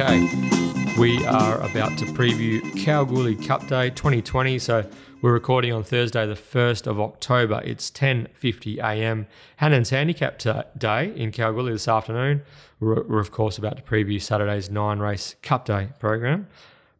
Okay, we are about to preview Kalgoorlie Cup Day 2020. So we're recording on Thursday, the 1st of October. It's 10:50 a.m. Hannan's Handicap Day in Kalgoorlie this afternoon. We're, we're of course about to preview Saturday's nine-race Cup Day program.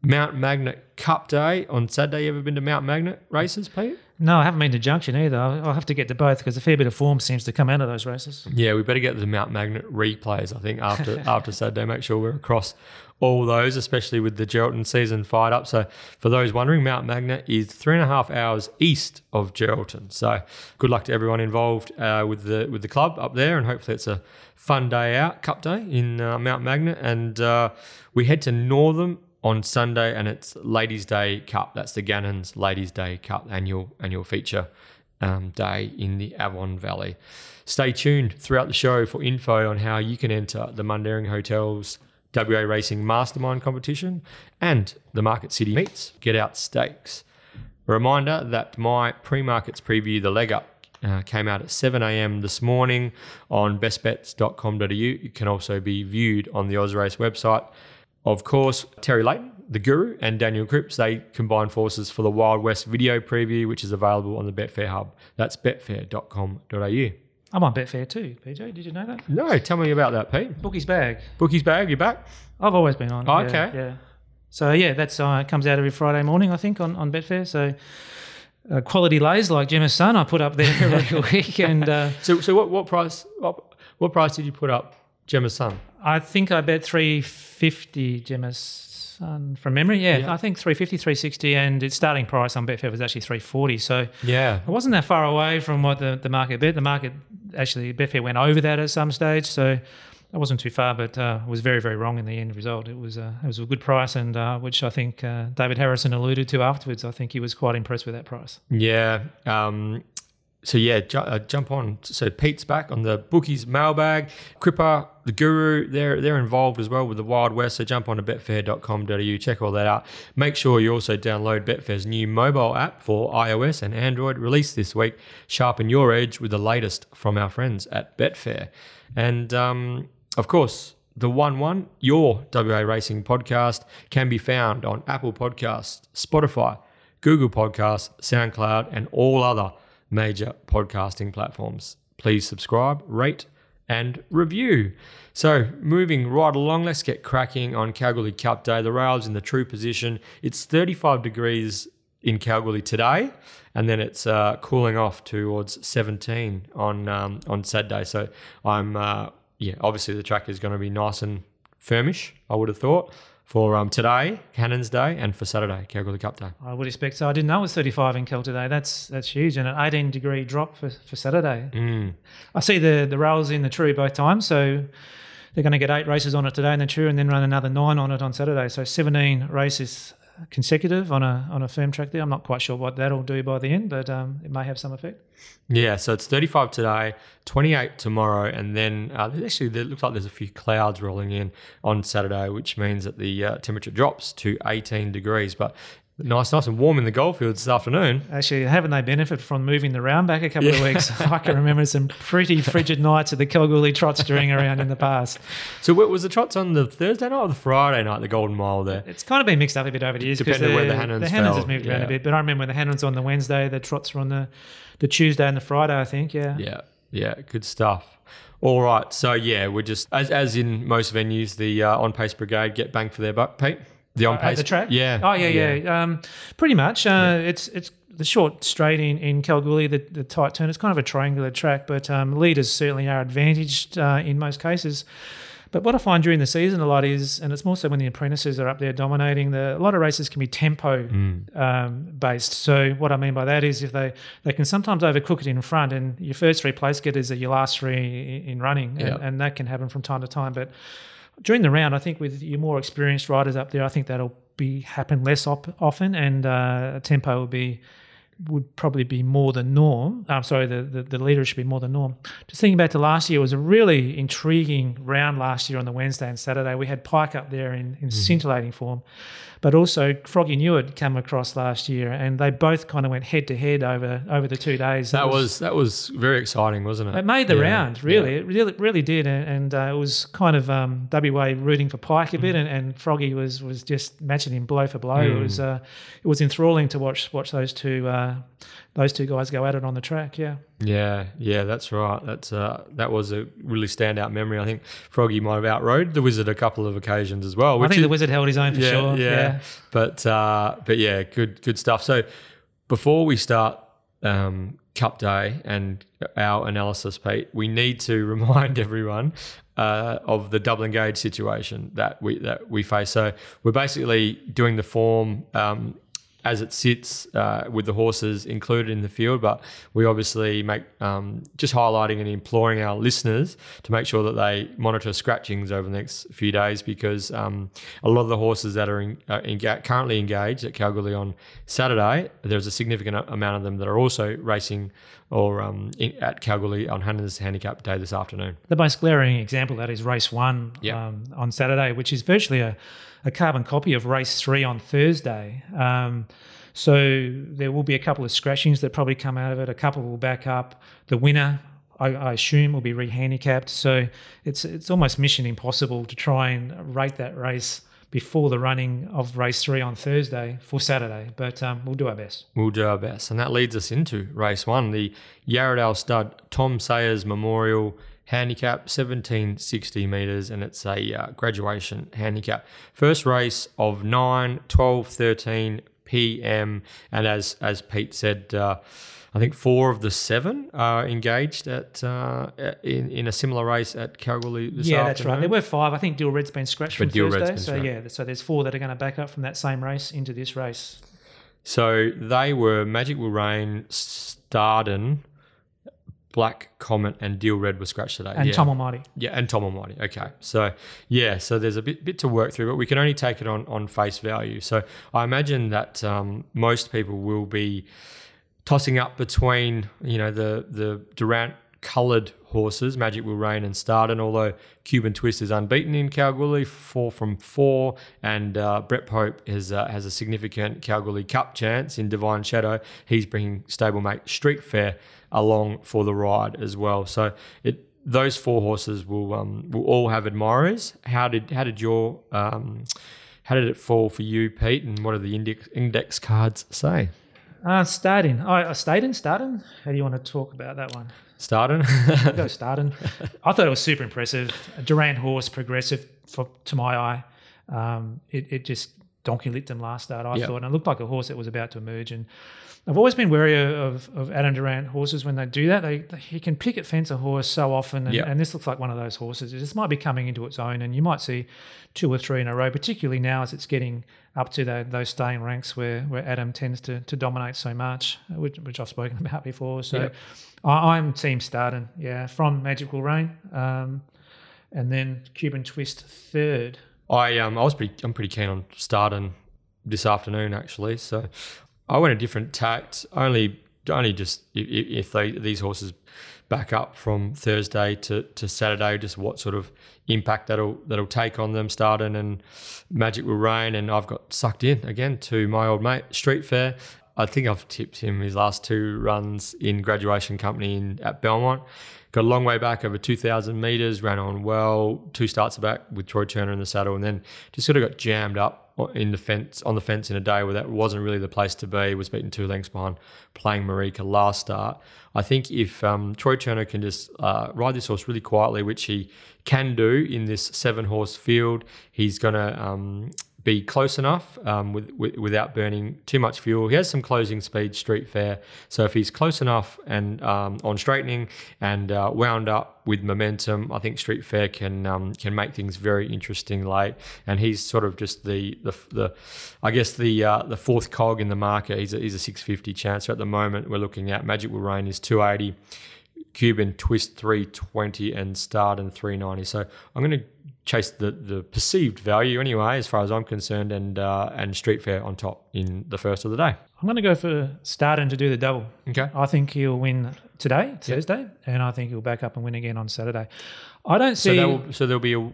Mount Magnet Cup Day on Saturday. You ever been to Mount Magnet races, Pete? No, I haven't been to Junction either. I'll I'll have to get to both because a fair bit of form seems to come out of those races. Yeah, we better get the Mount Magnet replays. I think after after Saturday, make sure we're across all those, especially with the Geraldton season fired up. So, for those wondering, Mount Magnet is three and a half hours east of Geraldton. So, good luck to everyone involved uh, with the with the club up there, and hopefully it's a fun day out, Cup Day in uh, Mount Magnet. And uh, we head to Northam on Sunday, and it's Ladies' Day Cup. That's the Gannon's Ladies' Day Cup annual annual feature um, day in the Avon Valley. Stay tuned throughout the show for info on how you can enter the Mundaring Hotels WA Racing Mastermind competition and the Market City Meets Get Out Stakes. A reminder that my pre-markets preview, the leg up, uh, came out at 7 a.m. this morning on bestbets.com.au. It can also be viewed on the Ozrace website. Of course, Terry Leighton, the guru, and Daniel Cripps, they combine forces for the Wild West video preview, which is available on the Betfair Hub. That's betfair.com.au. I'm on Betfair too, BJ. Did you know that? No, tell me about that, Pete. Bookie's bag. Bookie's bag, you're back? I've always been on. Oh, yeah, okay. Yeah. So yeah, that's uh, it comes out every Friday morning, I think, on, on Betfair. So uh, quality lays like Gemma's son, I put up there every week, and uh, So, so what, what price? What, what price did you put up, Gemma's son? I think I bet 350 Gemma's from memory. Yeah, Yeah. I think 350, 360, and its starting price on Betfair was actually 340. So Yeah, It wasn't that far away from what the, the market bet. The market actually Betfair went over that at some stage, so that wasn't too far, but uh, was very very wrong in the end result. It was uh, it was a good price, and uh, which I think uh, David Harrison alluded to afterwards. I think he was quite impressed with that price. yeah. Um, so yeah, ju- uh, jump on. So Pete's back on the bookies mailbag. Cripper, the guru, they're they're involved as well with the Wild West. So jump on to betfair.com.au, check all that out. Make sure you also download Betfair's new mobile app for iOS and Android, released this week. Sharpen your edge with the latest from our friends at Betfair, and um, of course. The One One, your WA Racing podcast, can be found on Apple Podcasts, Spotify, Google Podcasts, SoundCloud, and all other major podcasting platforms. Please subscribe, rate, and review. So, moving right along, let's get cracking on Kalgoorlie Cup Day. The rail's in the true position. It's 35 degrees in Kalgoorlie today, and then it's uh, cooling off towards 17 on um, on Saturday. So, I'm uh, yeah, obviously the track is going to be nice and firmish. I would have thought for um, today, Hannan's Day, and for Saturday, Kalgoorlie Cup Day. I would expect so. I didn't know it was 35 in Kel today. That's that's huge, and an 18 degree drop for, for Saturday. Mm. I see the the rails in the True both times, so they're going to get eight races on it today in the True, and then run another nine on it on Saturday. So 17 races consecutive on a on a firm track there. I'm not quite sure what that'll do by the end, but um, it may have some effect. Yeah, so it's 35 today, 28 tomorrow, and then uh, actually there looks like there's a few clouds rolling in on Saturday, which means that the uh, temperature drops to 18 degrees. But nice, nice and warm in the goldfields this afternoon. Actually, haven't they benefited from moving the round back a couple of weeks? I can remember some pretty frigid nights at the Kalgoorlie trots during around in the past. So what was the trots on the Thursday night or the Friday night? The Golden Mile there. It's kind of been mixed up a bit over the years because Depending where the the Hannan's the Hannan's has moved around a bit. But I remember when the Hannan's on the Wednesday, the trots were on the, the Tuesday and the Friday, I think. Yeah. Yeah, yeah, good stuff. All right, so yeah, we're just as as in most venues, the uh, on pace brigade get bang for their buck, Pete. The on At pace the track? yeah. Oh yeah, yeah. Um, pretty much. Uh, It's it's the short straight in, in Kalgoorlie, the, the tight turn. It's kind of a triangular track, but um, leaders certainly are advantaged uh, in most cases. But what I find during the season a lot is, and it's more so when the apprentices are up there dominating, the, a lot of races can be tempo um, based. So what I mean by that is if they, they can sometimes overcook it in front, and your first three place getters are your last three in, in running, and, and that can happen from time to time. But during the round, I think with your more experienced riders up there, I think that'll be happen less op- often, and uh, tempo will be would probably be more than norm. I'm sorry, the, the, the leader should be more than norm. Just thinking back to last year, it was a really intriguing round last year on the Wednesday and Saturday. We had Pike up there in, in mm. scintillating form, but also Froggy Neward came across last year, and they both kind of went head to head over over the two days. That was, was, that was very exciting, wasn't it? It made the yeah. round, really. Yeah. It really really did, and, and uh, it was kind of um, WA rooting for Pike a bit, mm. and, and Froggy was was just matching him blow for blow. Mm. It was uh, it was enthralling to watch watch those two uh, those two guys go at it on the track. Yeah. Yeah, yeah, that's right. That's uh, that was a really standout memory. I think Froggy might have outrode the Wizard a couple of occasions as well. I think is, the Wizard held his own for yeah, sure. Yeah, yeah. but uh, but yeah, good good stuff. So before we start um, Cup Day and our analysis, Pete, we need to remind everyone uh, of the double engage situation that we that we face. So we're basically doing the form um, as it sits uh, with the horses included in the field. But we obviously make um, just highlighting and imploring our listeners to make sure that they monitor scratchings over the next few days because um, a lot of the horses that are in, uh, currently engaged at Kalgoorlie on Saturday, there's a significant amount of them that are also racing or um, in, at Kalgoorlie on Hannan's Handicap Day this afternoon. The most glaring example of that is race one yep. Um, on Saturday, which is virtually a a carbon copy of race three on Thursday. Um, so there will be a couple of scratchings that probably come out of it. A couple will back up. The winner, I, I assume, will be rehandicapped. So it's it's almost mission impossible to try and rate that race before the running of race three on Thursday for Saturday. But um, we'll do our best. We'll do our best, and that leads us into race one, the Yarradale Stud Tom Sayers Memorial handicap, 1760 metres, and it's a uh, graduation handicap. First race of 9, 12, 13 p.m. And as, as Pete said, uh, I think four of the seven are engaged at uh, in, in a similar race at Kalgoorlie this yeah, afternoon. that's right. There were five. I think Dill Red's been scratched but from Thursday. so yeah, so there's four that are going to back up from that same race into this race. So they were Magic Will Rain, Starden, Black Comet and Deal Red were scratched today. And yeah. Tom Almighty. Yeah, and Tom Almighty. Okay. So yeah, so there's a bit bit to work through, but we can only take it on on face value. So I imagine that um, most people will be tossing up between you know the the Durant coloured horses, Magic Will Rain and Start, and although Cuban Twist is unbeaten in Kalgoorlie, four from four, and uh, Brett Pope has uh, has a significant Kalgoorlie Cup chance in Divine Shadow. He's bringing stablemate Street Fair along for the ride as well. So it those four horses will um, will all have admirers. How did how did your um, how did it fall for you, Pete? And what do the index index cards say? Uh, starting. Oh, uh, Staden, Starden. How do you want to talk about that one? Starden. go Starden. I thought it was super impressive. A Durant horse, progressive for, to my eye. Um, it, it just donkey licked him last start, I yep. thought. And it looked like a horse that was about to emerge. And I've always been wary of, of Adam Durant horses when they do that. They, they he can picket fence a horse so often, and, and, this looks like one of those horses. This might be coming into its own, and you might see two or three in a row, particularly now as it's getting up to the, those staying ranks where, where Adam tends to, to dominate so much, which, which I've spoken about before. So. I, am team Starden, yeah, from Magical Rain, um, and then Cuban Twist third. I um I was pretty I'm pretty keen on Starden this afternoon actually. So I went a different tact, only only just if, they these horses back up from Thursday to, to Saturday, just what sort of impact that'll that'll take on them. Starden and Magic will rain, and I've got sucked in again to my old mate Street Fair. I think I've tipped him his last two runs in graduation company in, at Belmont. Got a long way back over 2,000 metres, ran on well, two starts back with Troy Turner in the saddle, and then just sort of got jammed up in the fence on the fence in a day where that wasn't really the place to be. Was beaten two lengths behind playing Marika last start. I think if um, Troy Turner can just uh, ride this horse really quietly, which he can do in this seven horse field, he's going to um, be close enough um, with, with, without burning too much fuel. He has some closing speed, street fair. So if he's close enough and um, on straightening and uh, wound up with momentum, I think street fair can um, can make things very interesting late. And he's sort of just the the, the I guess the uh, the fourth cog in the market. He's a, he's a 650 chance. So at the moment, we're looking at Magic Will Rain is 280. Cuban Twist 320 and Starden 390. So I'm going to chase the, the perceived value anyway, as far as I'm concerned, and uh, and Street Fair on top in the first of the day. I'm going to go for Starden to do the double. Okay. I think he'll win today, Thursday, and I think he'll back up and win again on Saturday. I don't see. So, there will, so there'll be a.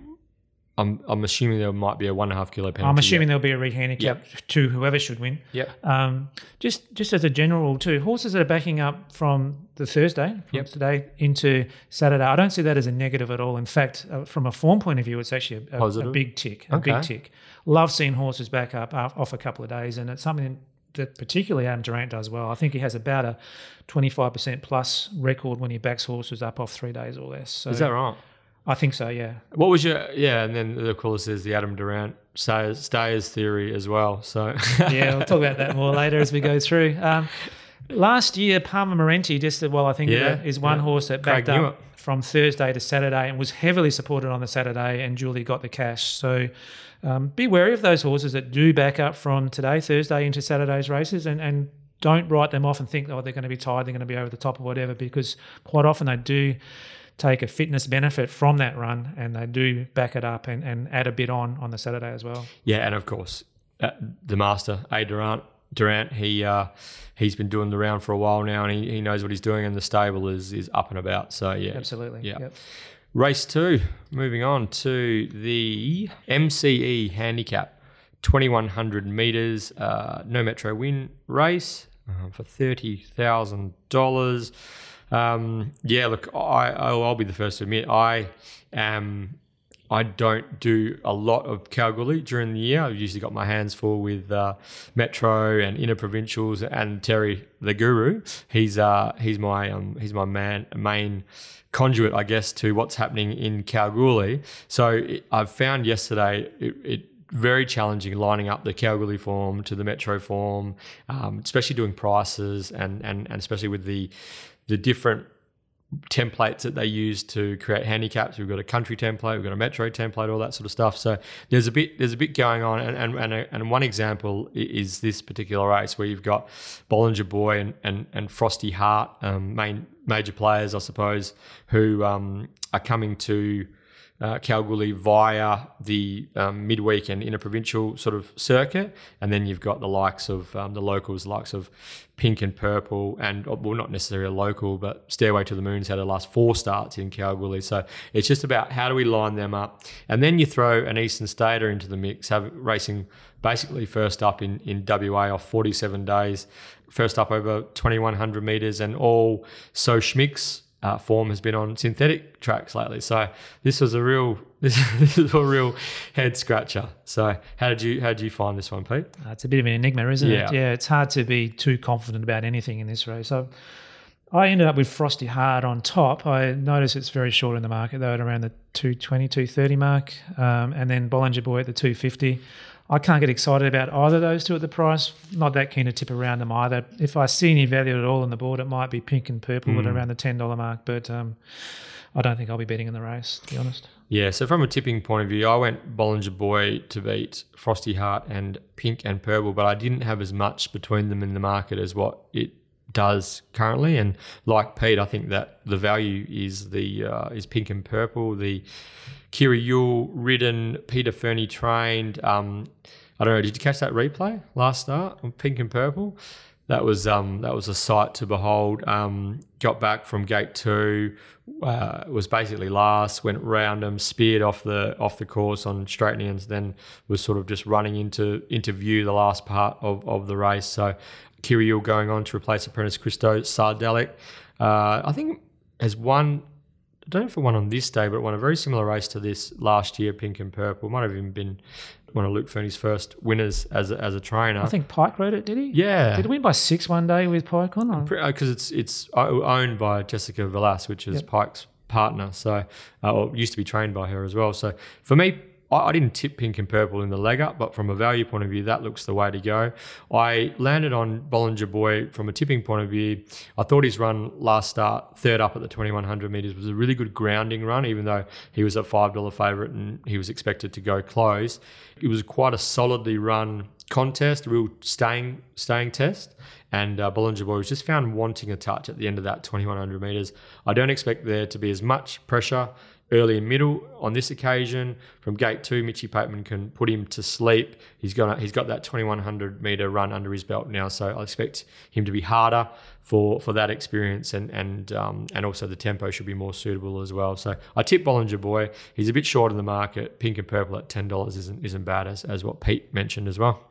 I'm, I'm assuming there might be a one and a half kilo penalty. I'm assuming there'll be a rehandicap to whoever should win. Yep. Um, just just as a general rule too, horses that are backing up from the Thursday, from Yep. today into Saturday, I don't see that as a negative at all. In fact, uh, from a form point of view, it's actually a, a, a big tick. A big tick. Love seeing horses back up off off a couple of days, and it's something that particularly Adam Durant does well. I think he has about a 25% plus record when he backs horses up off three days or less. So Is that right? I think so. Yeah. What was your yeah? And then of course there's the Adam Durant stayers, stayers theory as well. So yeah, we'll talk about that more later as we go through. Um, last year, Palmer Morenti, just while I think Yeah, is one yeah. horse that Craig backed knew up from Thursday to Saturday and was heavily supported on the Saturday, and Julie got the cash. So um, be wary of those horses that do back up from today, Thursday, into Saturday's races, and, and don't write them off and think, oh, they're going to be tired, they're going to be over the top or whatever, because quite often they do take a fitness benefit from that run and they do back it up and, and add a bit on on the Saturday as well. yeah, and of course uh, the master A Durant Durant he uh, he's been doing the round for a while now, and he, he knows what he's doing, and the stable is is up and about. So yeah, Absolutely. Yeah. Yep. Race two, moving on to the MCE handicap, 2100 meters, uh, no metro win race uh, for $30,000. Um, yeah, look, I, I'll be the first to admit I am. I don't do a lot of Kalgoorlie during the year. I've usually got my hands full with uh, Metro and Inner Provincials and Terry the Guru. He's uh, he's my um, he's my man main conduit, I guess, to what's happening in Kalgoorlie. So I've found yesterday it, it very challenging lining up the Kalgoorlie form to the Metro form, um, especially doing prices and, and and especially with the the different templates that they use to create handicaps. We've got a country template, we've got a metro template, all that sort of stuff. So there's a bit there's a bit going on, and and and, a, and one example is this particular race where you've got Bollinger Boy and and, and Frosty Hart, um, main major players, I suppose, who um, are coming to. Uh, Kalgoorlie via the um, midweek and interprovincial sort of circuit, and then you've got the likes of um, the locals, likes of Pink and Purple, and well, not necessarily a local, but Stairway to the Moon's had the last four starts in Kalgoorlie. So it's just about how do we line them up, and then you throw an Eastern Stater into the mix, have racing basically first up in in WA off 47 days, first up over 2100 meters, and all so schmicks uh, form has been on synthetic tracks lately. So this was a real this, this is a real head scratcher. So how did you how did you find this one, Pete? Uh, it's a bit of an enigma, isn't Yeah. it? Yeah, it's hard to be too confident about anything in this race. So I ended up with Frosty Hard on top. I noticed it's very short in the market, though, at around the 220, 230 mark. Um, and then Bollinger Boy at the 250. I can't get excited about either of those two at the price. Not that keen to tip around them either. If I see any value at all on the board, it might be pink and purple at around the $10 mark. But um, I don't think I'll be betting in the race, to be honest. Yeah, so from a tipping point of view, I went Bollinger Boy to beat Frosty Heart and Pink and Purple, but I didn't have as much between them in the market as what it does currently. And like Pete, I think that the value is the uh, is Pink and Purple, the Kyra Yuill ridden, Peter Fernie trained. Um, I don't know. Did you catch that replay last start on Pink and Purple? That was um, that was a sight to behold. Um, got back from gate two, uh, was basically last. Went round him, speared off the off the course on straight ends. Then was sort of just running into into view the last part of, of the race. So Kirill going on to replace apprentice Christo Sardelic. Uh, I think has won. I don't know if it won on this day, but it won a very similar race to this last year, Pink and Purple. Might have even been one of Luke Fernie's first winners as a, as a trainer. I think Pike rode it, did he? yeah, Did he win by six one day with Pike on? Because it's it's owned by Jessica Velas, which is Pike's partner. So, uh, or used to be trained by her as well. So, for me, I, didn't tip pink and purple in the leg up, but from a value point of view, that looks the way to go. I landed on Bollinger Boy from a tipping point of view. I thought his run last start, third up at the 2100 meters, was a really good grounding run, even though he was a five dollar favorite and he was expected to go close. It was quite a solidly run contest, a real staying staying test. And uh, Bollinger Boy was just found wanting a touch at the end of that 2100 meters. I don't expect there to be as much pressure early and middle. On this occasion, from gate two, Mitchy Pateman can put him to sleep. He's got he's got that 2100 meter run under his belt now, so I expect him to be harder for for that experience, and and um, and also the tempo should be more suitable as well. So I tip Bollinger Boy. He's a bit short in the market. Pink and purple at ten dollars isn't isn't bad as as what Pete mentioned as well.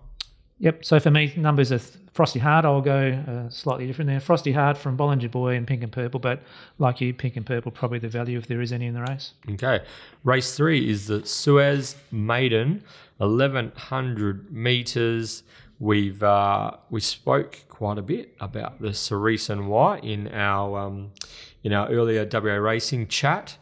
Yep. So for me, numbers are Frosty Hard. I'll go uh, slightly different there. Frosty Hard from Bollinger Boy and Pink and Purple, but like you, Pink and Purple probably the value if there is any in the race. Okay. Race three is the Suez Maiden, 1100 meters. We've uh, we spoke quite a bit about the Cerise and White in our um, in our earlier WA racing chat.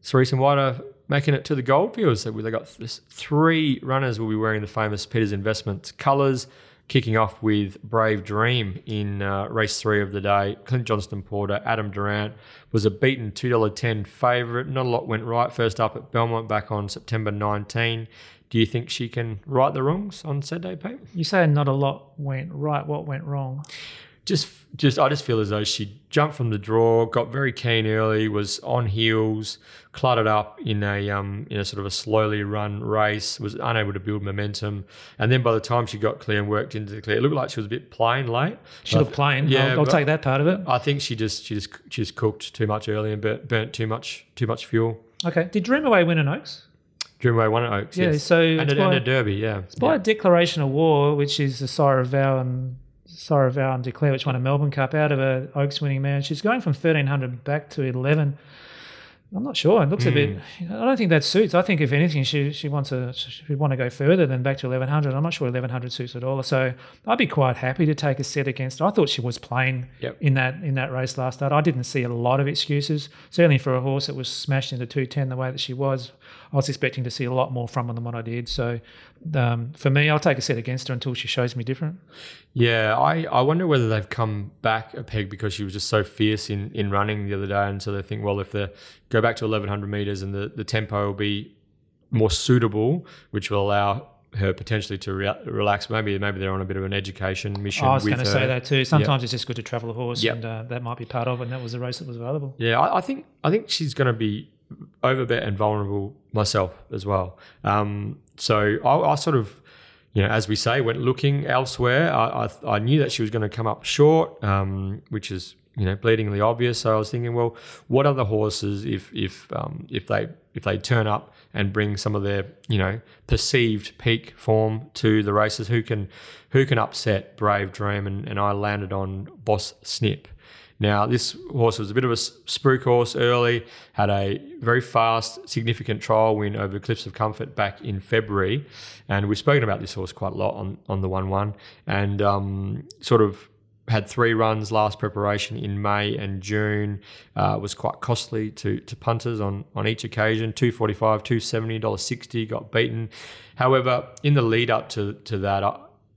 Cerise and White are making it to the Goldfields. So they got three runners will be wearing the famous Peters Investments colours. Kicking off with Brave Dream in uh, race three of the day. Clint Johnston Porter, Adam Durant was a beaten $2.10 favourite. Not a lot went right. First up at Belmont back on September 19. Do you think she can right the wrongs on Saturday, Pete? You say not a lot went right. What went wrong? Just just I just feel as though she jumped from the draw, got very keen early, was on heels, cluttered up in a um in a sort of a slowly run race, was unable to build momentum, and then by the time she got clear and worked into the clear, it looked like she was a bit plain late. She looked plain. Yeah, I'll, I'll take that part of it. I think she just she just she just cooked too much early and burnt, burnt too much too much fuel. Okay, did Dream Away win an Oaks? Dream Away won at Oaks. Yeah, yes. so and a, by, and a Derby. Yeah, it's by yeah. a declaration of war, which is the sire of vow and Saraval and Declare, which won a Melbourne Cup out of a Oaks winning man. She's going from 1300 back to 11. I'm not sure. It looks mm. a bit. Hmm. I don't think that suits. I think if anything, she she wants to she would want to go further than back to 1100. I'm not sure 1100 suits at all. So I'd be quite happy to take a set against. I thought she was playing yep. in that in that race last start. I didn't see a lot of excuses. Certainly for a horse that was smashed into 210 the way that she was, I was expecting to see a lot more from her than what I did. So um, for me, I'll take a set against her until she shows me different. Yeah, I, I wonder whether they've come back a peg because she was just so fierce in, in running the other day. And so they think, well, if they go back to 1100 meters and the, the tempo will be more suitable, which will allow her potentially to re- relax. Maybe maybe they're on a bit of an education mission. I was going to say that too. Sometimes yep. it's just good to travel a horse, yep. and uh, that might be part of it. And that was the race that was available. Yeah, I, I think I think she's going to be overbet and vulnerable myself as well. Um, so I, I, sort of, you know, as we say, went looking elsewhere. I, I, I knew that she was going to come up short, um, which is you know bleedingly obvious. So I was thinking, well, what other horses if if um, if they if they turn up and bring some of their you know perceived peak form to the races, who can who can upset Brave Dream? And, and I landed on Boss Snip. Now, this horse was a bit of a spruik horse early, had a very fast, significant trial win over Cliffs of Comfort back in February. And we've spoken about this horse quite a lot on, on the 1 1 and um, sort of had three runs last preparation in May and June. Uh, was quite costly to to punters on on each occasion. Two forty five, two seventy, dollar sixty. Got beaten. However, in the lead up to to that,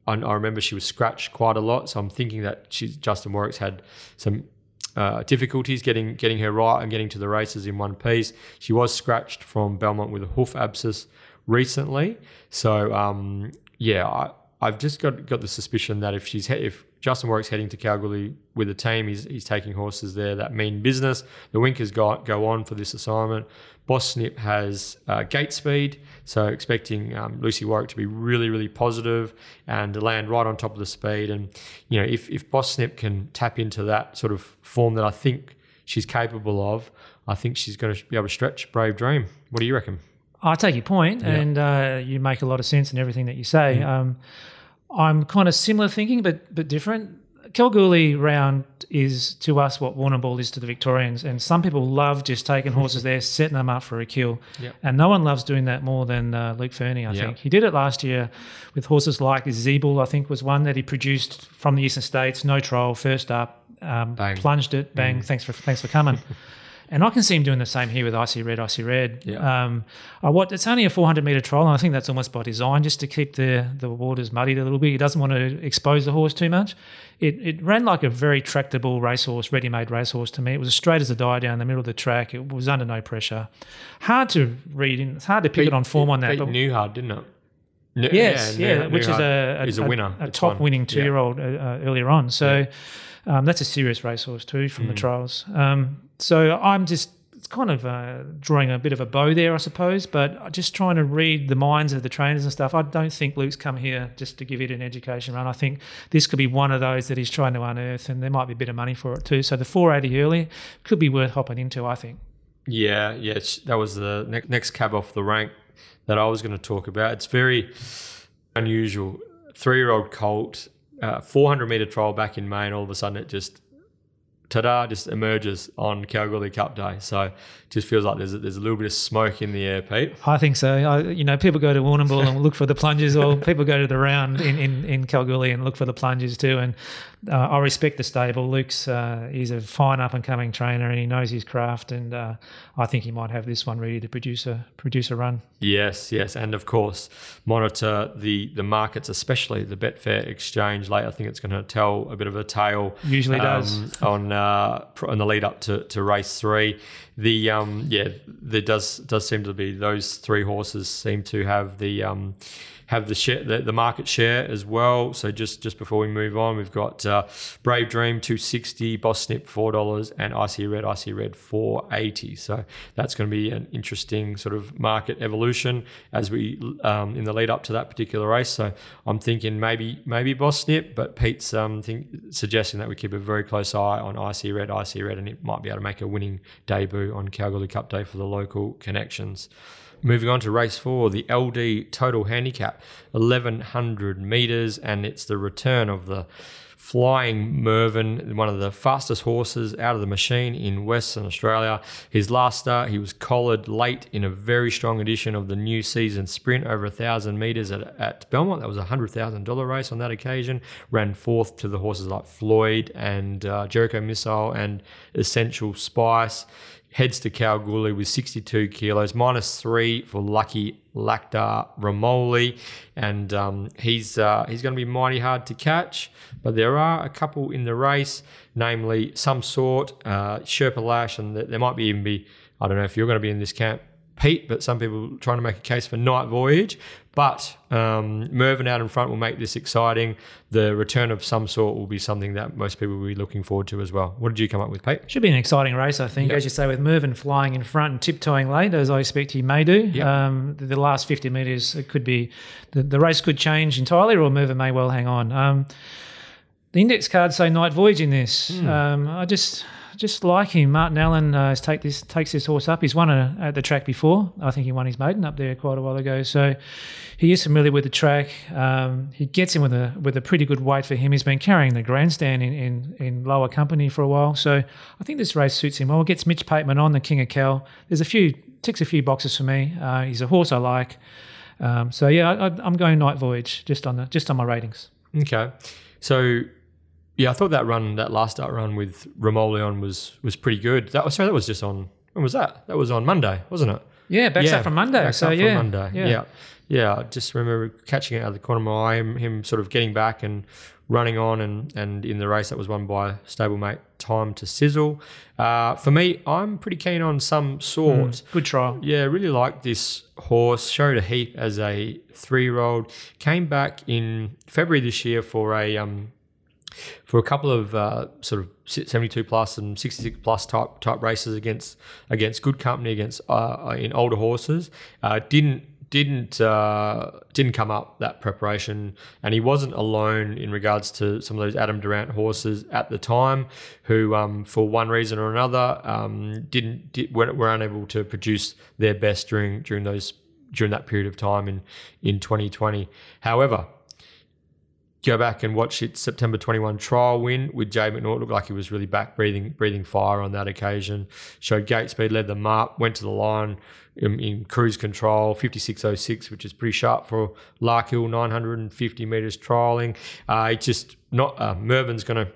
I, I, remember she was scratched quite a lot. So I'm thinking that she's Justin Warwick's had some uh, difficulties getting getting her right and getting to the races in one piece. She was scratched from Belmont with a hoof abscess recently. So um, yeah, I, I've just got got the suspicion that if she's if Justin Warwick's heading to Kalgoorlie with a team, he's, he's taking horses there that mean business. The Winkers go, go on for this assignment. Boss Snip has uh, gate speed, so expecting um, Lucy Warwick to be really, really positive and to land right on top of the speed. And you know, if if Boss Snip can tap into that sort of form that I think she's capable of, I think she's going to be able to stretch Brave Dream. What do you reckon? I take your point, yeah. and uh, you make a lot of sense in everything that you say. Mm. Um, I'm kind of similar thinking, but but different. Kalgoorlie round is to us what Warrnambool is to the Victorians, and some people love just taking horses there, setting them up for a kill, yep. and no one loves doing that more than uh, Luke Fernie. I yep. think he did it last year with horses like Zebul. I think was one that he produced from the Eastern States, no trial, first up, um, plunged it, bang, mm. thanks for thanks for coming. And I can see him doing the same here with Icy Red, Icy Red. Yeah. Um, I, what, it's only a 400 metre trial, and I think that's almost by design, just to keep the, the waters muddied a little bit. He doesn't want to expose the horse too much. It, it ran like a very tractable racehorse, ready made racehorse to me. It was as straight as a die down the middle of the track. It was under no pressure. Hard to read, in, it's hard to pick it on form on that. Beat but, Newhard, didn't it? yes, yeah, yeah which is a, a, is a winner. A, a top winning two year old uh, uh, earlier on. So um, that's a serious racehorse too from mm. the trials. Um, so I'm just it's kind of uh, drawing a bit of a bow there, I suppose. But just trying to read the minds of the trainers and stuff. I don't think Luke's come here just to give it an education run. I think this could be one of those that he's trying to unearth, and there might be a bit of money for it too. So the 480 early could be worth hopping into. I think. Yeah, yeah, that was the ne- next cab off the rank that I was going to talk about. It's very unusual. Three year old colt, uh, 400 meter trial back in May, and all of a sudden it just ta-da just emerges on Kalgoorlie Cup Day. So it just feels like there's a, there's a little bit of smoke in the air, Pete. I think so. I, you know, people go to Warrnambool and look for the plunges, or people go to the round in, in, in Kalgoorlie and look for the plunges too. And uh, I respect the stable. Luke's uh, he's a fine up and coming trainer, and he knows his craft. And uh, I think he might have this one ready to produce a produce a run. Yes, yes, and of course monitor the the markets, especially the Betfair exchange. Late, I think it's going to tell a bit of a tale. Usually um, does on uh, on the lead up to, to race three. The um yeah, there does does seem to be those three horses seem to have the um have the share, the, the, market share as well. So just just before we move on, we've got uh, Brave Dream two sixty, Boss Snip four dollars, and Icy Red Icy Red four eighty. So that's going to be an interesting sort of market evolution as we um, in the lead up to that particular race. So I'm thinking maybe maybe Boss Snip, but Pete's um, think, suggesting that we keep a very close eye on Icy Red Icy Red, and it might be able to make a winning debut on Kalgoorlie Cup Day for the local connections. Moving on to race four, the LD total handicap, 1100 meters, and it's the return of the Flying Mervin, one of the fastest horses out of the machine in Western Australia. His last start, he was collared late in a very strong edition of the new season sprint over a thousand meters at, at Belmont. That was a hundred thousand dollar race on that occasion. Ran fourth to the horses like Floyd and uh, Jericho Missile and Essential Spice heads to Kalgoorlie with 62 kilos, minus three for Lucky Lactar Romoli, and um, he's uh, he's going to be mighty hard to catch. But there are a couple in the race, namely some sort uh, Sherpa Lash, and there might be even be I don't know if you're going to be in this camp. Pete, but some people trying to make a case for Night Voyage. But um, Mervin out in front will make this exciting. The return of some sort will be something that most people will be looking forward to as well. What did you come up with, Pete? Should be an exciting race, I think. Yep. As you say, with Mervin flying in front and tiptoeing late, as I expect he may do. Yep. Um, the, the, last 50 metres, it could be the, the, race could change entirely, or Mervin may well hang on. Um, the index cards say Night Voyage in this. Mm. I just just like him. Martin Allen uh, take this takes this horse up. He's won a, at the track before. I think he won his maiden up there quite a while ago. So he is familiar with the track. Um, he gets in with a with a pretty good weight for him. He's been carrying the grandstand in, in, in lower company for a while. So I think this race suits him well. It gets Mitch Pateman on the King of Kal. There's a few ticks a few boxes for me. Uh, he's a horse I like. Um, so yeah, I, am going Night Voyage just on the just on my ratings. Okay, so yeah, I thought that run, that last start run with Romoleon was was pretty good. That was sorry, that was just on when was that? That was on Monday, wasn't it? Yeah, back yeah, from Monday. so yeah, Monday. Yeah. yeah, yeah. I just remember catching it out of the corner of my eye, him, him sort of getting back and running on, and and in the race that was won by stablemate Time to Sizzle. Uh, for me, I'm pretty keen on some sort. Mm, good trial. Yeah, really like this horse. Showed a heap as a three year old. Came back in February this year for a um, for a couple of uh, sort of 72 plus and 66 plus type type races against against good company against uh, in older horses uh, didn't didn't uh, didn't come up that preparation, and he wasn't alone in regards to some of those Adam Durant horses at the time, who um, for one reason or another um, didn't did, were, were unable to produce their best during during those during that period of time in in 2020. However, go back and watch its September 21 trial win with Jade McNaught. Looked like he was really back breathing breathing fire on that occasion. Showed gate speed, led them up, went to the line in, in cruise control, 5606, which is pretty sharp for Larkhill, 950 metres trialling. Uh, it's just not, uh, Mervin's going to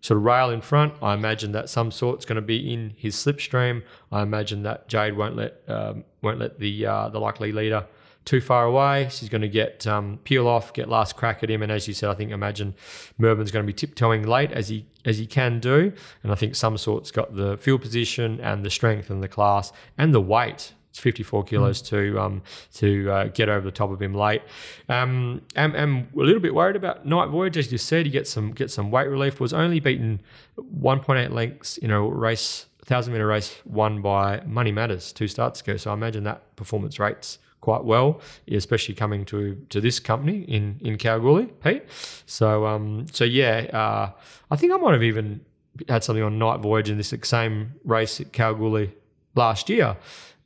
sort of rail in front. I imagine that some sort's going to be in his slipstream. I imagine that Jade won't let um, won't let the uh, the likely leader too far away. She's going to get um, peel off, get last crack at him, and as you said, I think imagine Mervin's going to be tiptoeing late as he as he can do, and I think some sort's got the field position and the strength and the class and the weight. It's 54 kilos mm. to um, to uh, get over the top of him late. Um, I'm, I'm a little bit worried about Night Voyage, as you said. He gets some get some weight relief. Was only beaten 1.8 lengths in a race thousand meter race won by Money Matters two starts ago. So I imagine that performance rates quite well, especially coming to to this company in in Kalgoorlie, Pete. So um so yeah, uh, I think I might have even had something on Night Voyage in this same race at Kalgoorlie last year.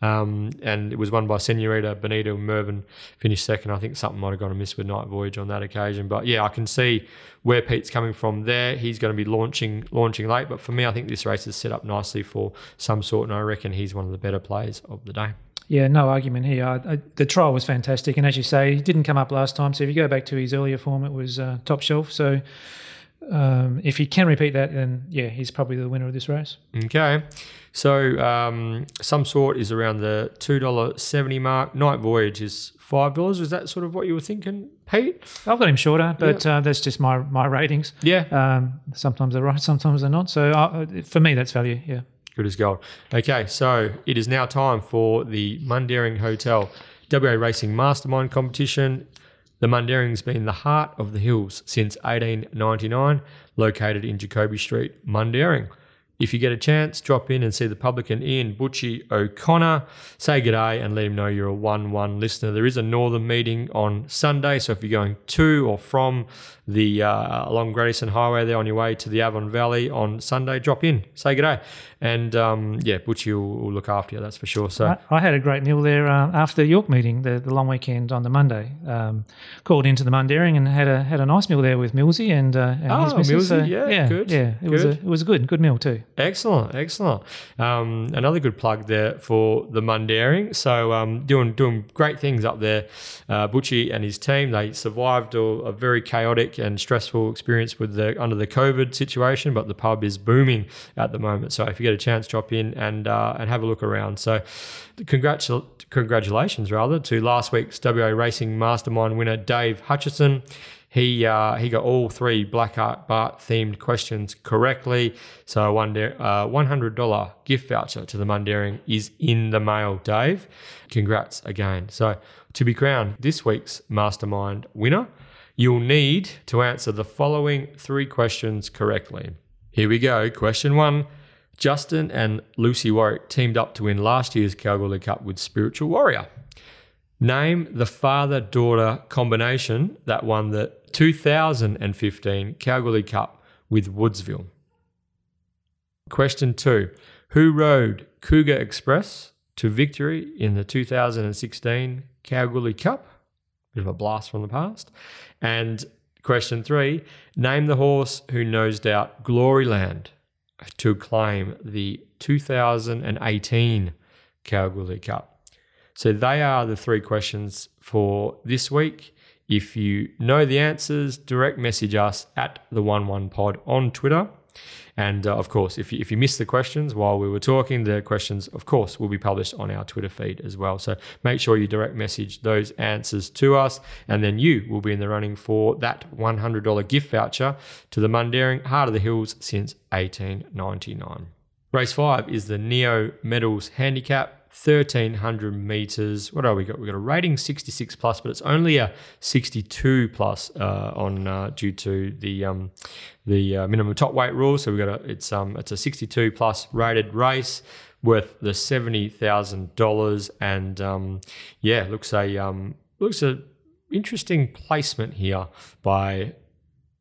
Um, and it was won by Senorita Benito Mervin, finished second. I think something might have gone amiss with Night Voyage on that occasion. But yeah, I can see where Pete's coming from there. He's going to be launching launching late. But for me, I think this race is set up nicely for some sort, and I reckon he's one of the better players of the day. Yeah, no argument here. I, I, the trial was fantastic, and as you say, he didn't come up last time. So if you go back to his earlier form, it was uh, top shelf. So um, if he can repeat that, then yeah, he's probably the winner of this race. Okay. So um, some sort is around the two dollar seventy mark. Night Voyage is five dollars. Is that sort of what you were thinking, Pete? I've got him shorter, but uh, that's just my my ratings. Yeah. Um, sometimes they're right, sometimes they're not. So uh, for me, that's value. Yeah. Good as gold. Okay, so it is now time for the Mundaring Hotel WA Racing Mastermind competition. The Mundaring's been the heart of the hills since 1899, located in Jacoby Street, Mundaring. If you get a chance, drop in and see the publican Ian Butchie O'Connor. Say g'day and let him know you're a 1 1 listener. There is a Northam meeting on Sunday, so if you're going to or from the uh, along Great Eastern Highway there on your way to the Avon Valley on Sunday, drop in, say g'day. And um, yeah, Butchie will, will, look after you, that's for sure. So I, I had a great meal there uh, after the York meeting, the, the long weekend on the Monday. Um, called into the Mundaring and had a had a nice meal there with Millsy and, uh, and oh, his missus. Millsy, yeah, yeah, good, yeah. It good. was a it was a good good meal too. Excellent, excellent. Um, another good plug there for the Mundaring. So um, doing doing great things up there. Uh, Butchie and his team they survived a, a, very chaotic and stressful experience with the under the COVID situation, but the pub is booming at the moment. So if you get a chance, drop in and uh, and have a look around. So congratu- congratulations rather to last week's WA Racing Mastermind winner Dave Hutchison. He uh, he got all three Black Art Bart themed questions correctly. So uh, one hundred dollar gift voucher to the Mundaring is in the mail, Dave. Congrats again. So to be crowned this week's Mastermind winner, you'll need to answer the following three questions correctly. Here we go. Question one. Justin and Lucy Warwick teamed up to win last year's Kalgoorlie Cup with Spiritual Warrior. Name the father daughter combination that won the 2015 Kalgoorlie Cup with Woodsville. Question two Who rode Cougar Express to victory in the 2016 Kalgoorlie Cup? Bit of a blast from the past. And question three Name the horse who nosed out Gloryland to claim the 2018 Kalgoorlie Cup. So they are the three questions for this week. If you know the answers, direct message us at the One One Pod on Twitter. And uh, of course, if you, if you missed the questions while we were talking, the questions, of course, will be published on our Twitter feed as well. So make sure you direct message those answers to us, and then you will be in the running for that $100 gift voucher to the Mundaring Heart of the Hills since 1899. Race five is the Neo Medals Handicap. 1300 meters. What are we got? We got a rating 66 plus, but it's only a 62 plus uh, on uh, due to the um, the uh, minimum top weight rule. So we got a it's um it's a 62 plus rated race worth the seventy thousand dollars, and um, yeah, looks a um, looks a interesting placement here by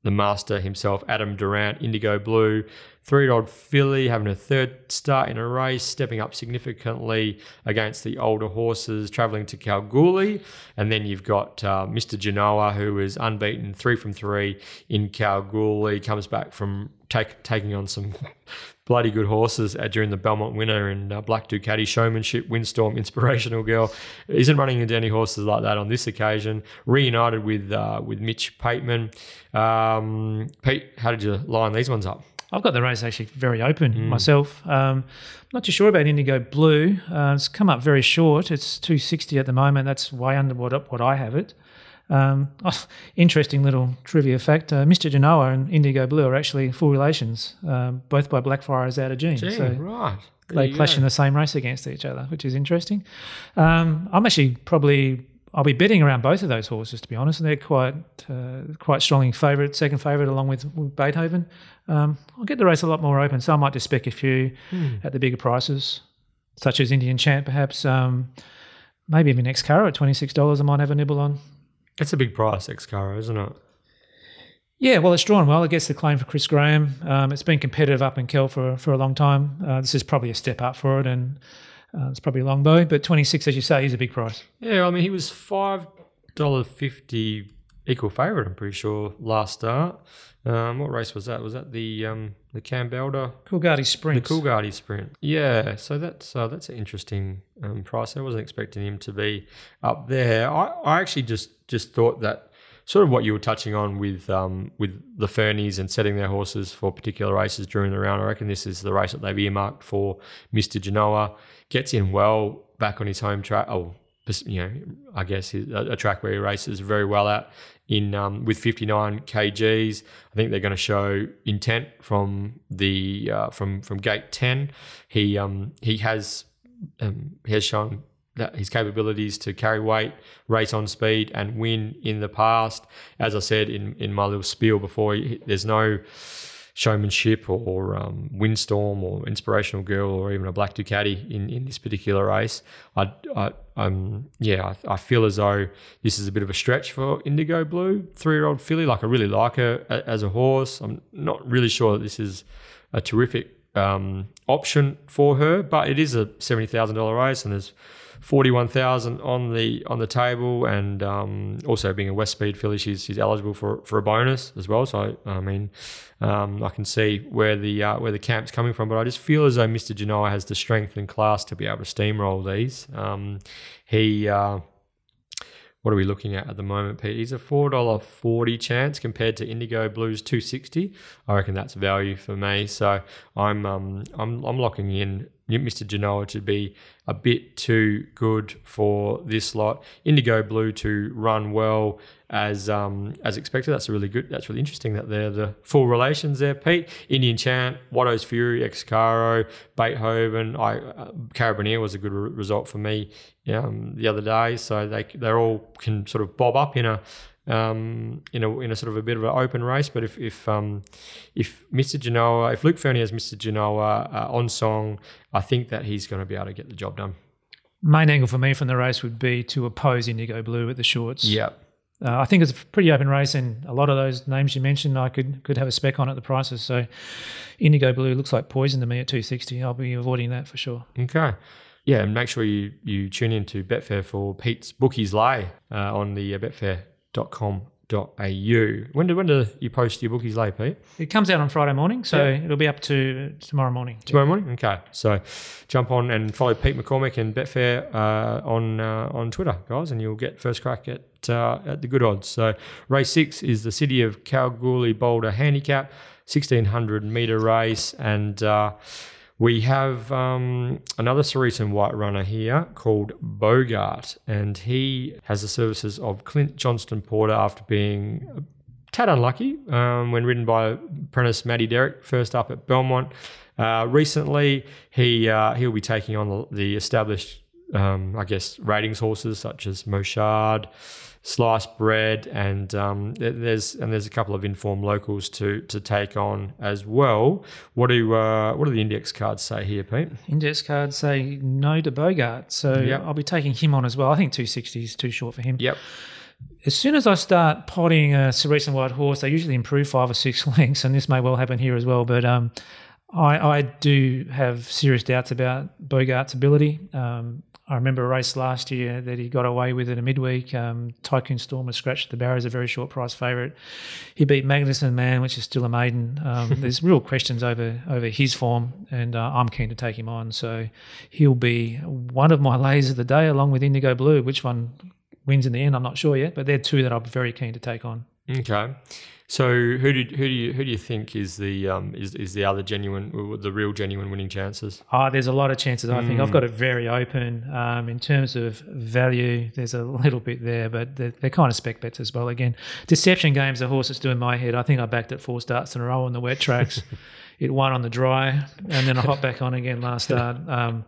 the master himself, Adam Durant, Indigo Blue. Three year old filly having a third start in a race, stepping up significantly against the older horses, travelling to Kalgoorlie. And then you've got uh, Mr. Genoa, who is unbeaten, three from three in Kalgoorlie, comes back from take, taking on some bloody good horses uh, during the Belmont winner and uh, Black Ducati showmanship, Windstorm, Inspirational Girl. Isn't running into any horses like that on this occasion. Reunited with uh, with Mitch Pateman. Um, Pete, how did you line these ones up? I've got the race actually very open mm. myself. Um, not too sure about Indigo Blue. Uh, it's come up very short. It's 260 at the moment. That's way under what, what I have it. Um, oh, interesting little trivia fact: uh, Mr. Genoa and Indigo Blue are actually full relations, um, both by Blackfriars out of Gene. Gee, so right. There they clash go. in the same race against each other, which is interesting. Um, I'm actually probably I'll be betting around both of those horses, to be honest. And they're quite uh, quite strongly favourite, second favourite, along with, with Beethoven. Um, I'll get the race a lot more open, so I might just spec a few Hmm. at the bigger prices, such as Indian Chant, perhaps. Um, maybe even Excaro at twenty six dollars. I might have a nibble on. It's a big price, Excaro, isn't it? Yeah, well, it's drawn well. I guess the claim for Chris Graham. Um, it's been competitive up in Kel for for a long time. Uh, this is probably a step up for it, and uh, it's probably a long bow. But twenty six, as you say, is a big price. Yeah, I mean, he was five dollar fifty equal favourite. I'm pretty sure last start. Um, what race was that? Was that the um, the Campbelder Coolgardie Sprint. The. Coolgardie sprint. Yeah, so that's uh, that's an interesting um, price. I wasn't expecting him to be up there. I, I actually just just thought that sort of what you were touching on with um, with the Fernies and setting their horses for particular races during the round. I reckon this is the race that they've earmarked for Mr. Genoa. Gets in well back on his home track. Oh, you know, I guess a, a track where he races very well at in um, with 59 kgs. I think they're going to show intent from the uh, from from gate 10. He um, he has um, he has shown his capabilities to carry weight, race on speed, and win in the past. As I said in in my little spiel before, there's no showmanship or um, windstorm or inspirational girl or even a black Ducati in, in this particular race. I, I um yeah I, I feel as though this is a bit of a stretch for Indigo Blue three year old filly. Like I really like her as a horse. I'm not really sure that this is a terrific um, option for her, but it is a seventy thousand dollar race and there's forty one thousand on the on the table, and um, also being a West Speed filly, she's she's eligible for for a bonus as well. So I mean, um, I can see where the uh, where the camp's coming from, but I just feel as though Mr. Genoa has the strength and class to be able to steamroll these. Um, he. Uh, what are we looking at at the moment, Pete? He's a four dollar forty chance compared to Indigo Blues two sixty. I reckon that's value for me. So I'm um I'm I'm locking in Mr. Genoa to be a bit too good for this lot. Indigo Blue to run well as um as expected. That's really good. That's really interesting that they're the full relations there, Pete. Indian Chant, Watto's Fury, Excaro, Beethoven. I uh, was a good re- result for me um, the other day. So they they all can sort of bob up in a um, in a in a sort of a bit of an open race. But if if um, if Mr. Genoa, if Luke Fernie has Mr. Genoa uh, on song, I think that he's going to be able to get the job done. Main angle for me from the race would be to oppose Indigo Blue at the shorts. Yeah. Uh, I think it's a pretty open race, and a lot of those names you mentioned, I could could have a spec on at the prices. So, Indigo Blue looks like poison to me at two sixty. I'll be avoiding that for sure. Okay. Yeah, and make sure you, you tune in to Betfair for Pete's Bookies Lay uh, on the uh, betfair.com.au. When do, when do you post your Bookies Lay, Pete? It comes out on Friday morning, so Yeah. it'll be up to tomorrow morning. Tomorrow morning? Okay. So jump on and follow Pete McCormack and Betfair uh, on uh, on Twitter, guys, and you'll get first crack at uh, at the good odds. So race six is the City of Kalgoorlie Boulder Handicap, 1600 metre race. And uh, we have um, another Cerise and White runner here called Bogart, and he has the services of Clint Johnston Porter after being a tad unlucky um, when ridden by apprentice Maddie Derrick, first up at Belmont. Uh, recently, he uh, he'll be taking on the, established, um, I guess, ratings horses such as Moshard, Sliced Bread, and um, there's and there's a couple of informed locals to to take on as well. What do uh, what do the index cards say here, Pete? Index cards say no to Bogart, so Yep. I'll be taking him on as well. I think 260 is too short for him. Yep. As soon as I start potting a Cerise and White horse, they usually improve five or six lengths, and this may well happen here as well. But um, I, I do have serious doubts about Bogart's ability. Um, I remember a race last year that he got away with at a midweek. Um, Tycoon Storm was scratched at the barriers, a very short price favourite. He beat Magnuson Man, which is still a maiden. Um, there's real questions over over his form, and uh, I'm keen to take him on. So he'll be one of my lays of the day, along with Indigo Blue. Which one wins in the end, I'm not sure yet, but they're two that I'm very keen to take on. Okay. So who do who do you who do you think is the um is, is the other genuine the real genuine winning chances? Ah, there's a lot of chances. I think I've got it very open um, in terms of value. There's a little bit there, but they're, they're kind of spec bets as well. Again, deception games, the horse that's doing my head. I think I backed it four starts in a row on the wet tracks. it won on the dry, and then I hopped back on again last start. Um,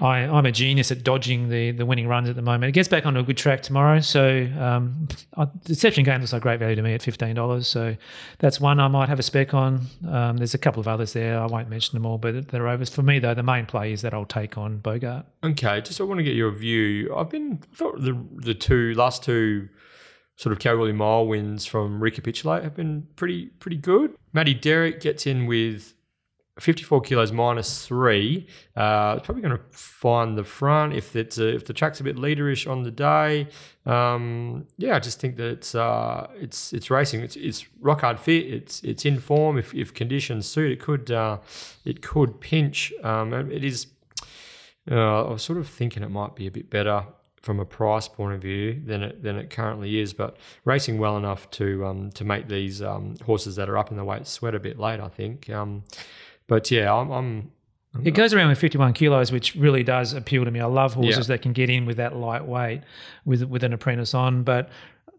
I, I'm a genius at dodging the, the winning runs at the moment. It gets back onto a good track tomorrow. So um, I, Deception Game looks like great value to me at $15. So that's one I might have a spec on. Um, there's a couple of others there. I won't mention them all, but they're over. For me, though, the main play is that I'll take on Bogart. Okay, just I want to get your view. I've been I thought the the two last two sort of Kalgoorlie Mile wins from Recapitulate have been pretty pretty good. Maddie Derrick gets in with 54 kilos minus three. Uh, probably going to find the front if it's a, if the track's a bit leaderish on the day. Um, yeah, I just think that it's uh, it's it's racing. It's, it's rock hard fit. It's it's in form. If, if conditions suit, it could uh, it could pinch. Um, it is. Uh, I was sort of thinking it might be a bit better from a price point of view than it than it currently is, but racing well enough to um, to make these um, horses that are up in the weight sweat a bit late. I think. But yeah, I'm. I'm it goes around with 51 kilos, which really does appeal to me. I love horses yeah. that can get in with that light weight with with an apprentice on. But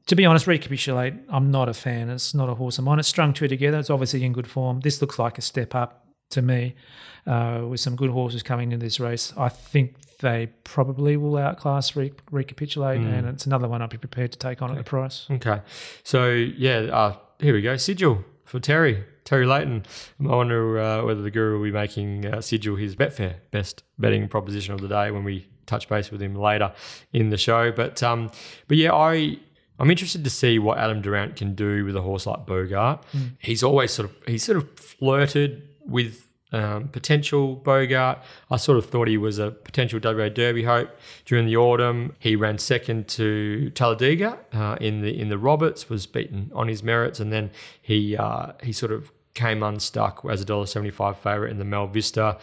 to be honest, recapitulate, I'm not a fan. It's not a horse of mine. It's strung two together. It's obviously in good form. This looks like a step up to me uh, with some good horses coming into this race. I think they probably will outclass re- recapitulate, mm. and it's another one I'd be prepared to take on okay. at the price. Okay. So, yeah, uh, here we go. Sigil for Terry. Terry Leighton. I wonder uh, whether the guru will be making uh, Sigil his Betfair best betting proposition of the day when we touch base with him later in the show. But um, but yeah, I I'm interested to see what Adam Durant can do with a horse like Bogart. Mm. He's always sort of he's sort of flirted with um, potential Bogart. I sort of thought he was a potential WA Derby hope during the autumn. He ran second to Talladega uh, in the in the Roberts, was beaten on his merits, and then he uh, he sort of came unstuck as a dollar seventy five favourite in the Mel Vista.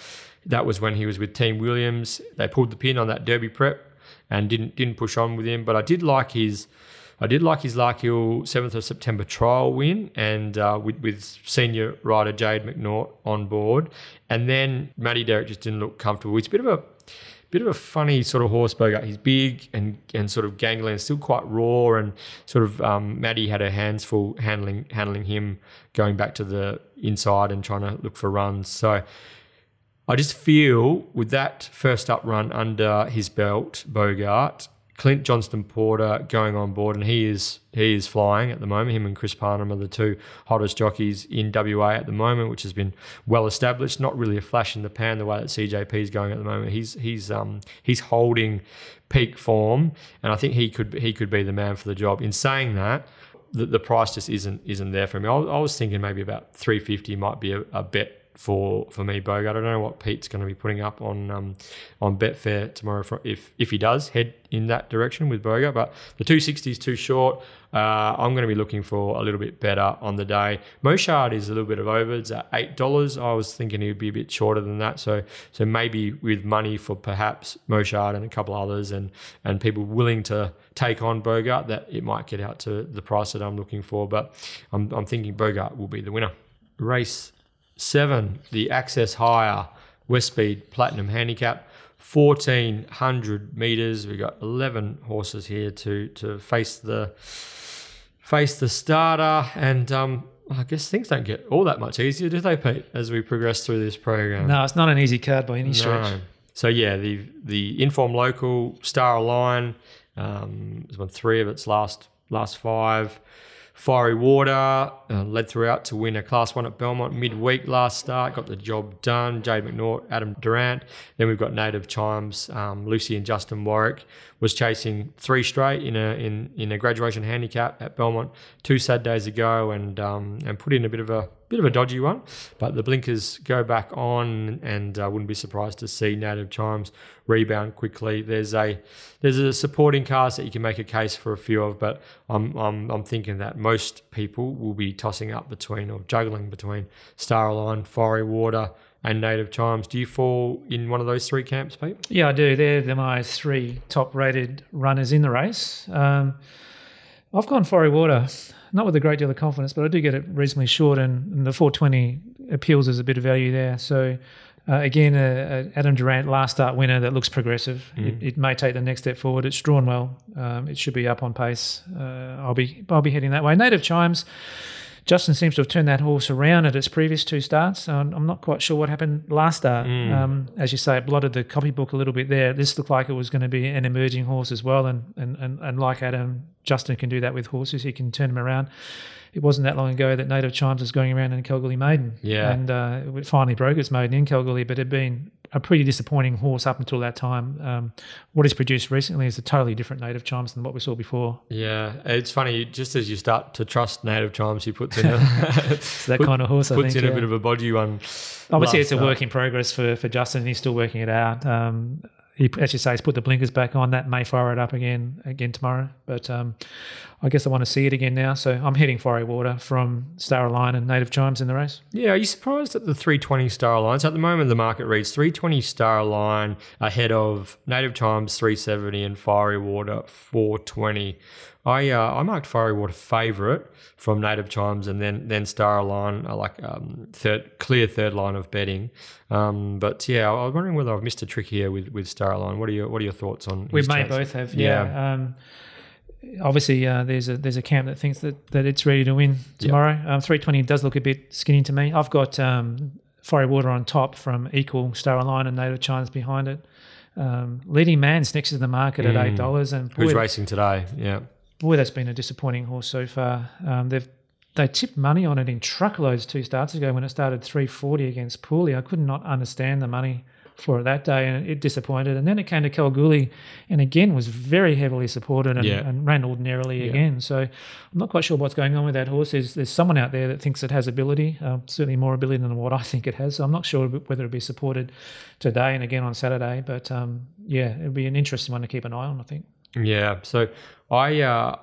That was when he was with Team Williams. They pulled the pin on that Derby prep and didn't didn't push on with him. But I did like his I did like his Larkhill 7th of September trial win and uh, with, with senior rider Jade McNaught on board. And then Maddie Derrick just didn't look comfortable. He's a bit of a bit of a funny sort of horse bogart. He's big and, and sort of gangly and still quite raw and sort of um, Maddie had her hands full handling handling him going back to the inside and trying to look for runs. So I just feel with that first up run under his belt, Bogart, Clint Johnston Porter going on board, and he is he is flying at the moment. Him and Chris Parnham are the two hottest jockeys in WA at the moment, which has been well established. Not really a flash in the pan the way that CJP is going at the moment. He's he's um he's holding peak form, and I think he could he could be the man for the job. In saying that, the, the price just isn't isn't there for me. I, I was thinking maybe about three fifty might be a, a bet for for me, Bogart. I don't know what Pete's going to be putting up on um, on Betfair tomorrow for, if if he does head in that direction with Bogart. But the 260 is too short. Uh, I'm going to be looking for a little bit better on the day. Moshard is a little bit of overs at eight dollars. I was thinking he would be a bit shorter than that. So so maybe with money for perhaps Moshard and a couple others and and people willing to take on Bogart, that it might get out to the price that I'm looking for. But I'm I'm thinking Bogart will be the winner. Race Seven, the Access Hire Westspeed Platinum Handicap. 1400 meters. We've got 11 horses here to to face the face the starter, and um, I guess things don't get all that much easier, do they, Pete? As we progress through this program. No, it's not an easy card by any stretch. So yeah, the the Inform Local Star Line um, has won three of its last last five. Fiery Water uh, led throughout to win a Class 1 at Belmont midweek last start, got the job done. Jade McNaught, Adam Durant. Then we've got Native Chimes, um, Lucy and Justin Warwick was chasing three straight in a in, in a graduation handicap at Belmont two sad days ago and um, and put in a bit of a bit of a dodgy one. But the blinkers go back on, and I uh, wouldn't be surprised to see Native Chimes rebound quickly. There's a there's a supporting cast that you can make a case for a few of, but I'm I'm, I'm thinking that most people will be tossing up between or juggling between Star Starline, Fiery Water and Native Chimes. Do you fall in one of those three camps, Pete? Yeah, I do. They're, they're my three top rated runners in the race. Um, I've gone Fiery Water, not with a great deal of confidence, but I do get it reasonably short, and, and the 420 appeals as a bit of value there. So, uh, again, a, a Adam Durant last start winner that looks progressive. Mm. It, it, may take the next step forward. It's drawn well. Um, it should be up on pace. Uh, I'll be I'll be heading that way. Native Chimes Justin seems to have turned that horse around at its previous two starts. I'm not quite sure what happened last start. Mm. Um, as you say, it blotted the copybook a little bit there. This looked like it was going to be an emerging horse as well. And, and, and, and like Adam, Justin can do that with horses. He can turn them around. It wasn't that long ago that Native Chimes was going around in Kalgoorlie Maiden. Yeah. And uh, it finally broke its maiden in Kalgoorlie, but it had been a pretty disappointing horse up until that time. Um, what he's produced recently is a totally different Native Chimes than what we saw before. Yeah, it's funny. Just as you start to trust native chimes, he puts in a It's that put- kind of horse, I puts think. in yeah. a bit of a bodgy one. Obviously, it's a work in progress for, for Justin. He's still working it out. Um, he, as you say, he's put the blinkers back on. That may fire it up again again tomorrow. But um, I guess I want to see it again now. So I'm heading Fiery Water from Star Line and Native Chimes in the race. Yeah, are you surprised at the 320 star lines? At the moment, the market reads 320 star line ahead of Native Chimes 370 and Fiery Water 420. I uh, I marked Fiery Water favourite from Native Chimes and then then Star Line, uh, like um, third clear third line of betting. Um, but yeah, I was wondering whether I've missed a trick here with with Star Line. What are your what are your thoughts on? We may chance? both have, yeah. Um, obviously, uh, there's a there's a camp that thinks that, that it's ready to win tomorrow. Um, 320 does look a bit skinny to me. I've got um, Fiery Water on top from Equal, Star Line, and Native Chimes behind it. Um, leading man's next to the market at eight dollars, and Who's racing today? Yeah. boy, that's been a disappointing horse so far. Um, they've they tipped money on it in truckloads two starts ago when it started 340 against Pooley. I could not understand the money for it that day, and it disappointed. And then it came to Kalgoorlie, and again was very heavily supported and, Yeah. and ran ordinarily Yeah. again. So I'm not quite sure what's going on with that horse. There's, there's someone out there that thinks it has ability, uh, certainly more ability than what I think it has. So I'm not sure whether it'll be supported today and again on Saturday. But um, yeah, it'll be an interesting one to keep an eye on. I think. Yeah. So I uh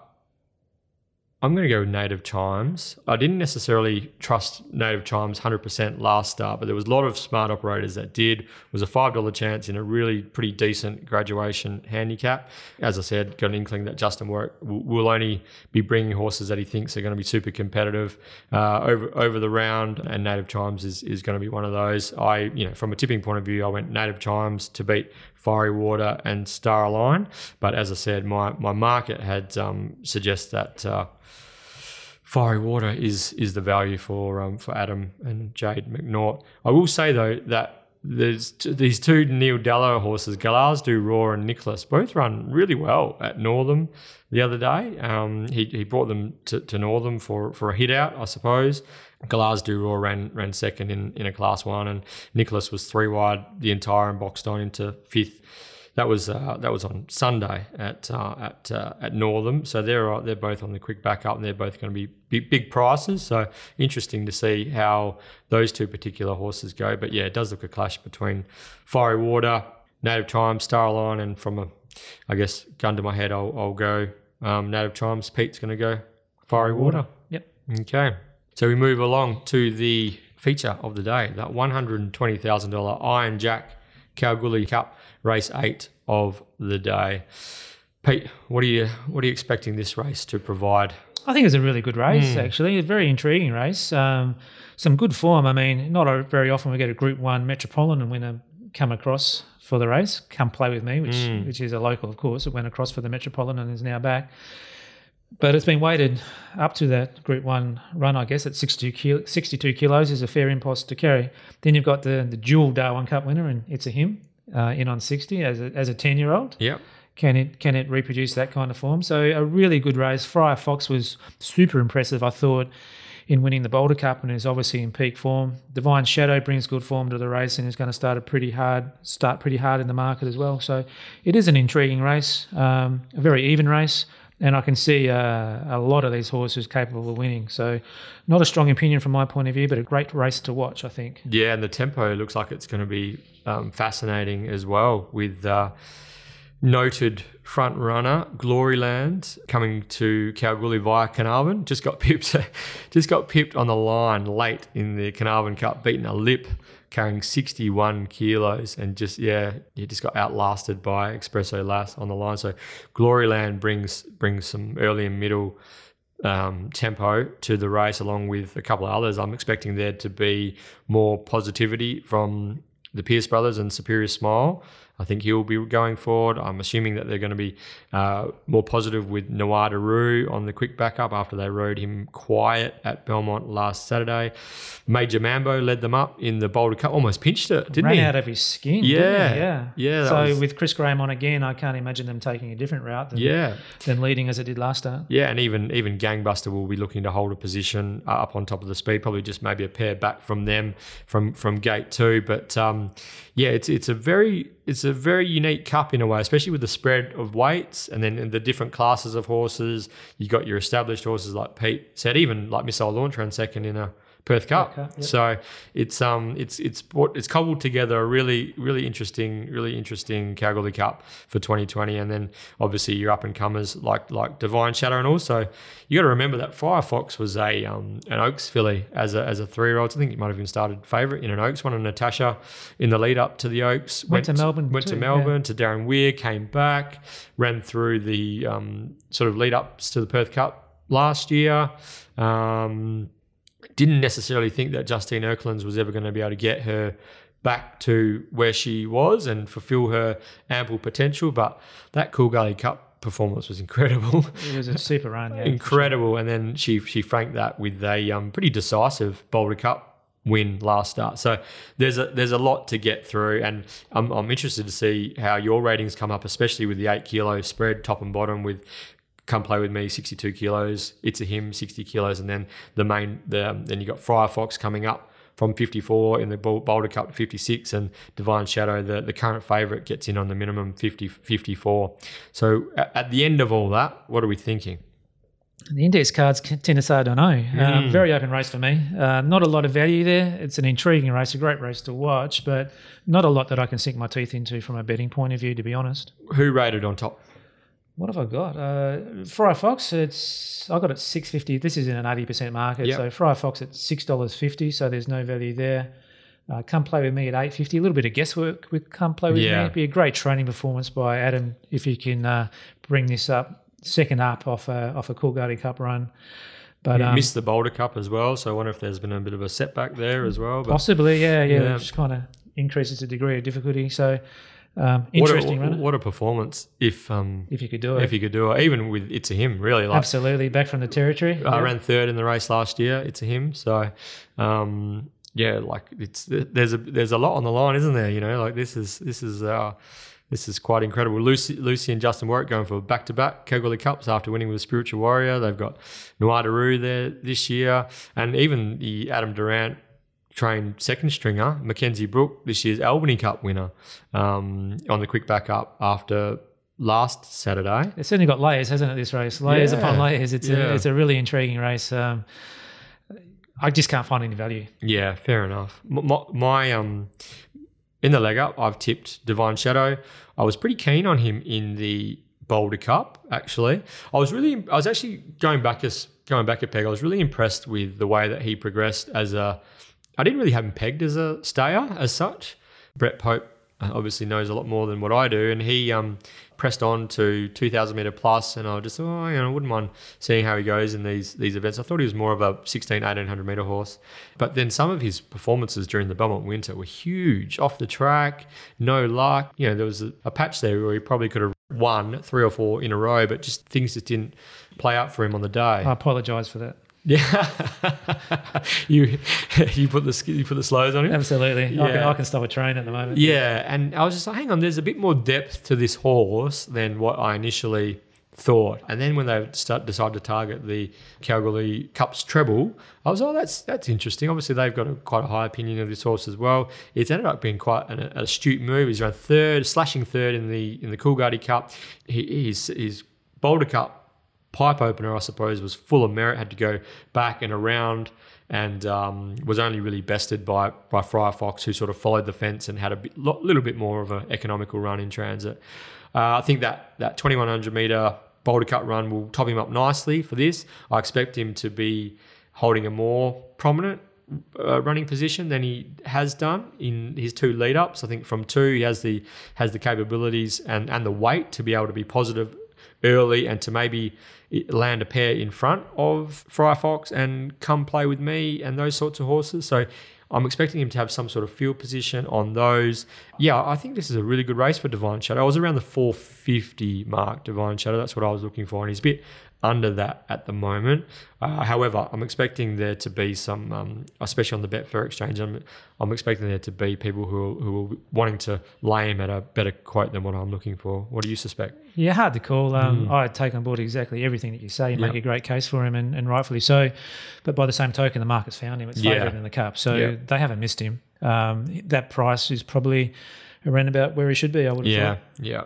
I'm going to go Native Chimes. I didn't necessarily trust Native Chimes 100% last start, but there was a lot of smart operators that did. It was a $5 chance in a really pretty decent graduation handicap. As I said, got an inkling that Justin Warwick will will only be bringing horses that he thinks are going to be super competitive uh, over over the round, and Native Chimes is, is going to be one of those. I, you know, from a tipping point of view, I went Native Chimes to beat Fiery Water and Star Line. But as I said, my, my market had um, suggest that uh, Fiery Water is is the value for um, for Adam and Jade McNaught. I will say though that there's t- these two Neil Dallow horses, Galaz do Roar and Nicholas, both run really well at Northam the other day. Um, he, he brought them to, to Northam for, for a hit out, I suppose. Galaz Raw ran ran second in, in a class one, and Nicholas was three wide the entire and boxed on into fifth. That was uh, that was on Sunday at uh, at uh, at Northam. So they're uh, they're both on the quick backup, and they're both going to be big, big prices. So interesting to see how those two particular horses go. But yeah, it does look a clash between Fiery Water, Native Chimes, Starline, and from a I guess gun to my head, I'll, I'll go um, Native Chimes. Pete's going to go Fiery Water. Yep. Okay. So we move along to the feature of the day, that $120,000 Iron Jack Kalgoorlie Cup race eight of the day. Pete, what are you what are you expecting this race to provide? I think it's a really good race, actually. A very intriguing race. Um, some good form. I mean, not a, very often we get a Group One Metropolitan winner come across for the race, come play with me, which which is a local, of course. It went across for the Metropolitan and is now back. But it's been weighted up to that Group One run, I guess, at 62, kilo, 62 kilos is a fair impulse to carry. Then you've got the the dual Darwin Cup winner, and it's a him uh, in on 60 as a, as a 10 year old Yep. can it can it reproduce that kind of form? So a really good race. Fryer Fox was super impressive, I thought, in winning the Boulder Cup and is obviously in peak form. Divine Shadow brings good form to the race and is going to start a pretty hard start pretty hard in the market as well. So it is an intriguing race, um, a very even race. And I can see uh, a lot of these horses capable of winning. So, not a strong opinion from my point of view, but a great race to watch, I think. Yeah, and the tempo looks like it's going to be um, fascinating as well with uh, noted front runner Gloryland coming to Kalgoorlie via Carnarvon. Just got pipped, just got pipped on the line late in the Carnarvon Cup, beating a lip carrying 61 kilos and just yeah he just got outlasted by Espresso Lass on the line so Gloryland brings brings some early and middle um, tempo to the race, along with a couple of others. I'm expecting there to be more positivity from the Pierce brothers and Superior Smile. I think he'll be going forward. I'm assuming that they're going to be uh, more positive with Nawada Roo on the quick backup after they rode him quiet at Belmont last Saturday. Major Mambo led them up in the Boulder Cup, almost pinched it, didn't Ran he? out of his skin. Yeah. yeah, Yeah, So was- with Chris Graham on again, I can't imagine them taking a different route than, yeah. than leading as it did last start. Yeah, and even even Gangbuster will be looking to hold a position uh, up on top of the speed, probably just maybe a pair back from them from from gate two. But um, yeah, it's it's a very it's a very unique cup in a way, especially with the spread of weights and then the different classes of horses. You got your established horses like Pete said, even like Missile Launcher ran second in a Perth Cup. Cup, yep. So it's um it's it's it's cobbled together a really really interesting really interesting Kalgoorlie Cup for 2020, and then obviously your up and comers like like Divine Shadow, and also you got to remember that Firefox was a um an Oaks filly as a as a three year old. I think he might have even started favourite in an Oaks one, and Natasha in the lead up to the Oaks Went to Melbourne went to too, Melbourne to Darren Weir, came back, ran through the um, sort of lead ups to the Perth Cup last year. Um, didn't necessarily think that Justine Erklands was ever going to be able to get her back to where she was and fulfill her ample potential, but that Coolgardie Cup performance was incredible. It was a super run. Yeah, incredible. And then she she franked that with a um, pretty decisive Boulder Cup win last start. So there's a there's a lot to get through, and I'm, I'm interested to see how your ratings come up, especially with the eight kilo spread top and bottom with. Come play with me, 62 kilos. It's a him, 60 kilos, and then the main. The, then you got Firefox coming up from 54 in the Boulder Cup to 56, and Divine Shadow, the, the current favourite, gets in on the minimum 50, 54. So a- at the end of all that, what are we thinking? The index cards tend to say I don't know. Hmm. Um, very open race for me. Uh, not a lot of value there. It's an intriguing race, a great race to watch, but not a lot that I can sink my teeth into from a betting point of view, to be honest. Who rated on top? What have I got? Uh, Fryer Fox, it's I got it six fifty. This is in an eighty percent market, Yep. so Fryer Fox at six dollars fifty. So there's no value there. Uh, come play with me at eight fifty. A little bit of guesswork with come play with Yeah. me. It'd be a great training performance by Adam if he can uh, bring this up second up off a off a Coolgardie Cup run. But um, Missed the Boulder Cup as well, so I wonder if there's been a bit of a setback there as well. But possibly, yeah, yeah, Yeah. just kind of increases the degree of difficulty. So um, what interesting a, what a performance if um if you could do it. if he could do it, even with it's a him really. Like Absolutely, back from the territory. I Yeah. ran third in the race last year. It's a him, so um yeah, like it's there's a there's a lot on the line, isn't there? You know, like this is this is uh this is quite incredible. Lucy, Lucy and Justin Warwick going for back to back Kalgoorlie Cups after winning with Spiritual Warrior. They've got Nuadaru there this year, and even the Adam Durant trained second stringer Mackenzie Brook, this year's Albany Cup winner, um, on the quick back up after last Saturday. It's certainly got layers, hasn't it? This race, layers Yeah. upon layers. It's Yeah. a it's a really intriguing race. Um, I just can't find any value. Yeah, fair enough. My, my um, in the leg up, I've tipped Divine Shadow. I was pretty keen on him in the Boulder Cup. Actually, I was really, I was actually going back as going back a peg. I was really impressed with the way that he progressed as a. I didn't really have him pegged as a stayer as such. Brett Pope uh, obviously knows a lot more than what I do, and he um, pressed on to 2,000 meter plus, and I just oh, you know, I wouldn't mind seeing how he goes in these these events. I thought he was more of a 16, 1800 meter horse, but then some of his performances during the Belmont Winter were huge, off the track, no luck. You know, there was a, a patch there where he probably could have won three or four in a row, but just things just didn't play out for him on the day. I apologise for that. Yeah, you you put the you put the slows on him. Absolutely, I, can, I can stop a train at the moment. Yeah, and I was just like, hang on, there's a bit more depth to this horse than what I initially thought. And then when they start decide to target the Kalgoorlie Cups treble, I was, oh, that's that's interesting. Obviously, they've got a, quite a high opinion of this horse as well. It's ended up being quite an, astute move. He's run third, slashing third in the in the Coolgardie Cup. He, his his Boulder Cup pipe opener, I suppose, was full of merit. Had to go back and around, and um, was only really bested by by Fryer Fox, who sort of followed the fence and had a bit, little bit more of an economical run in transit. Uh, I think that that 2100 meter Boulder Cup run will top him up nicely for this. I expect him to be holding a more prominent uh, running position than he has done in his two lead ups. I think from two he has the has the capabilities and and the weight to be able to be positive early and to maybe land a pair in front of Fry Firefox and come play with me and those sorts of horses. So I'm expecting him to have some sort of field position on those. Yeah, I think this is a really good race for Divine Shadow. I was around the 450 mark, Divine Shadow. That's what I was looking for, and he's a bit under that at the moment. Uh, however, I'm expecting there to be some, um, especially on the Betfair exchange, I'm, I'm expecting there to be people who are, who are wanting to lay him at a better quote than what I'm looking for. What do you suspect? Yeah, hard to call. Um, I take on board exactly everything that you say. You. Yep. make a great case for him, and, and rightfully so. But by the same token, the market's found him. It's Yeah. favourite in the cup, so Yeah. they haven't missed him. Um, that price is probably around about where he should be. I would have Yeah, thought. yeah, yeah.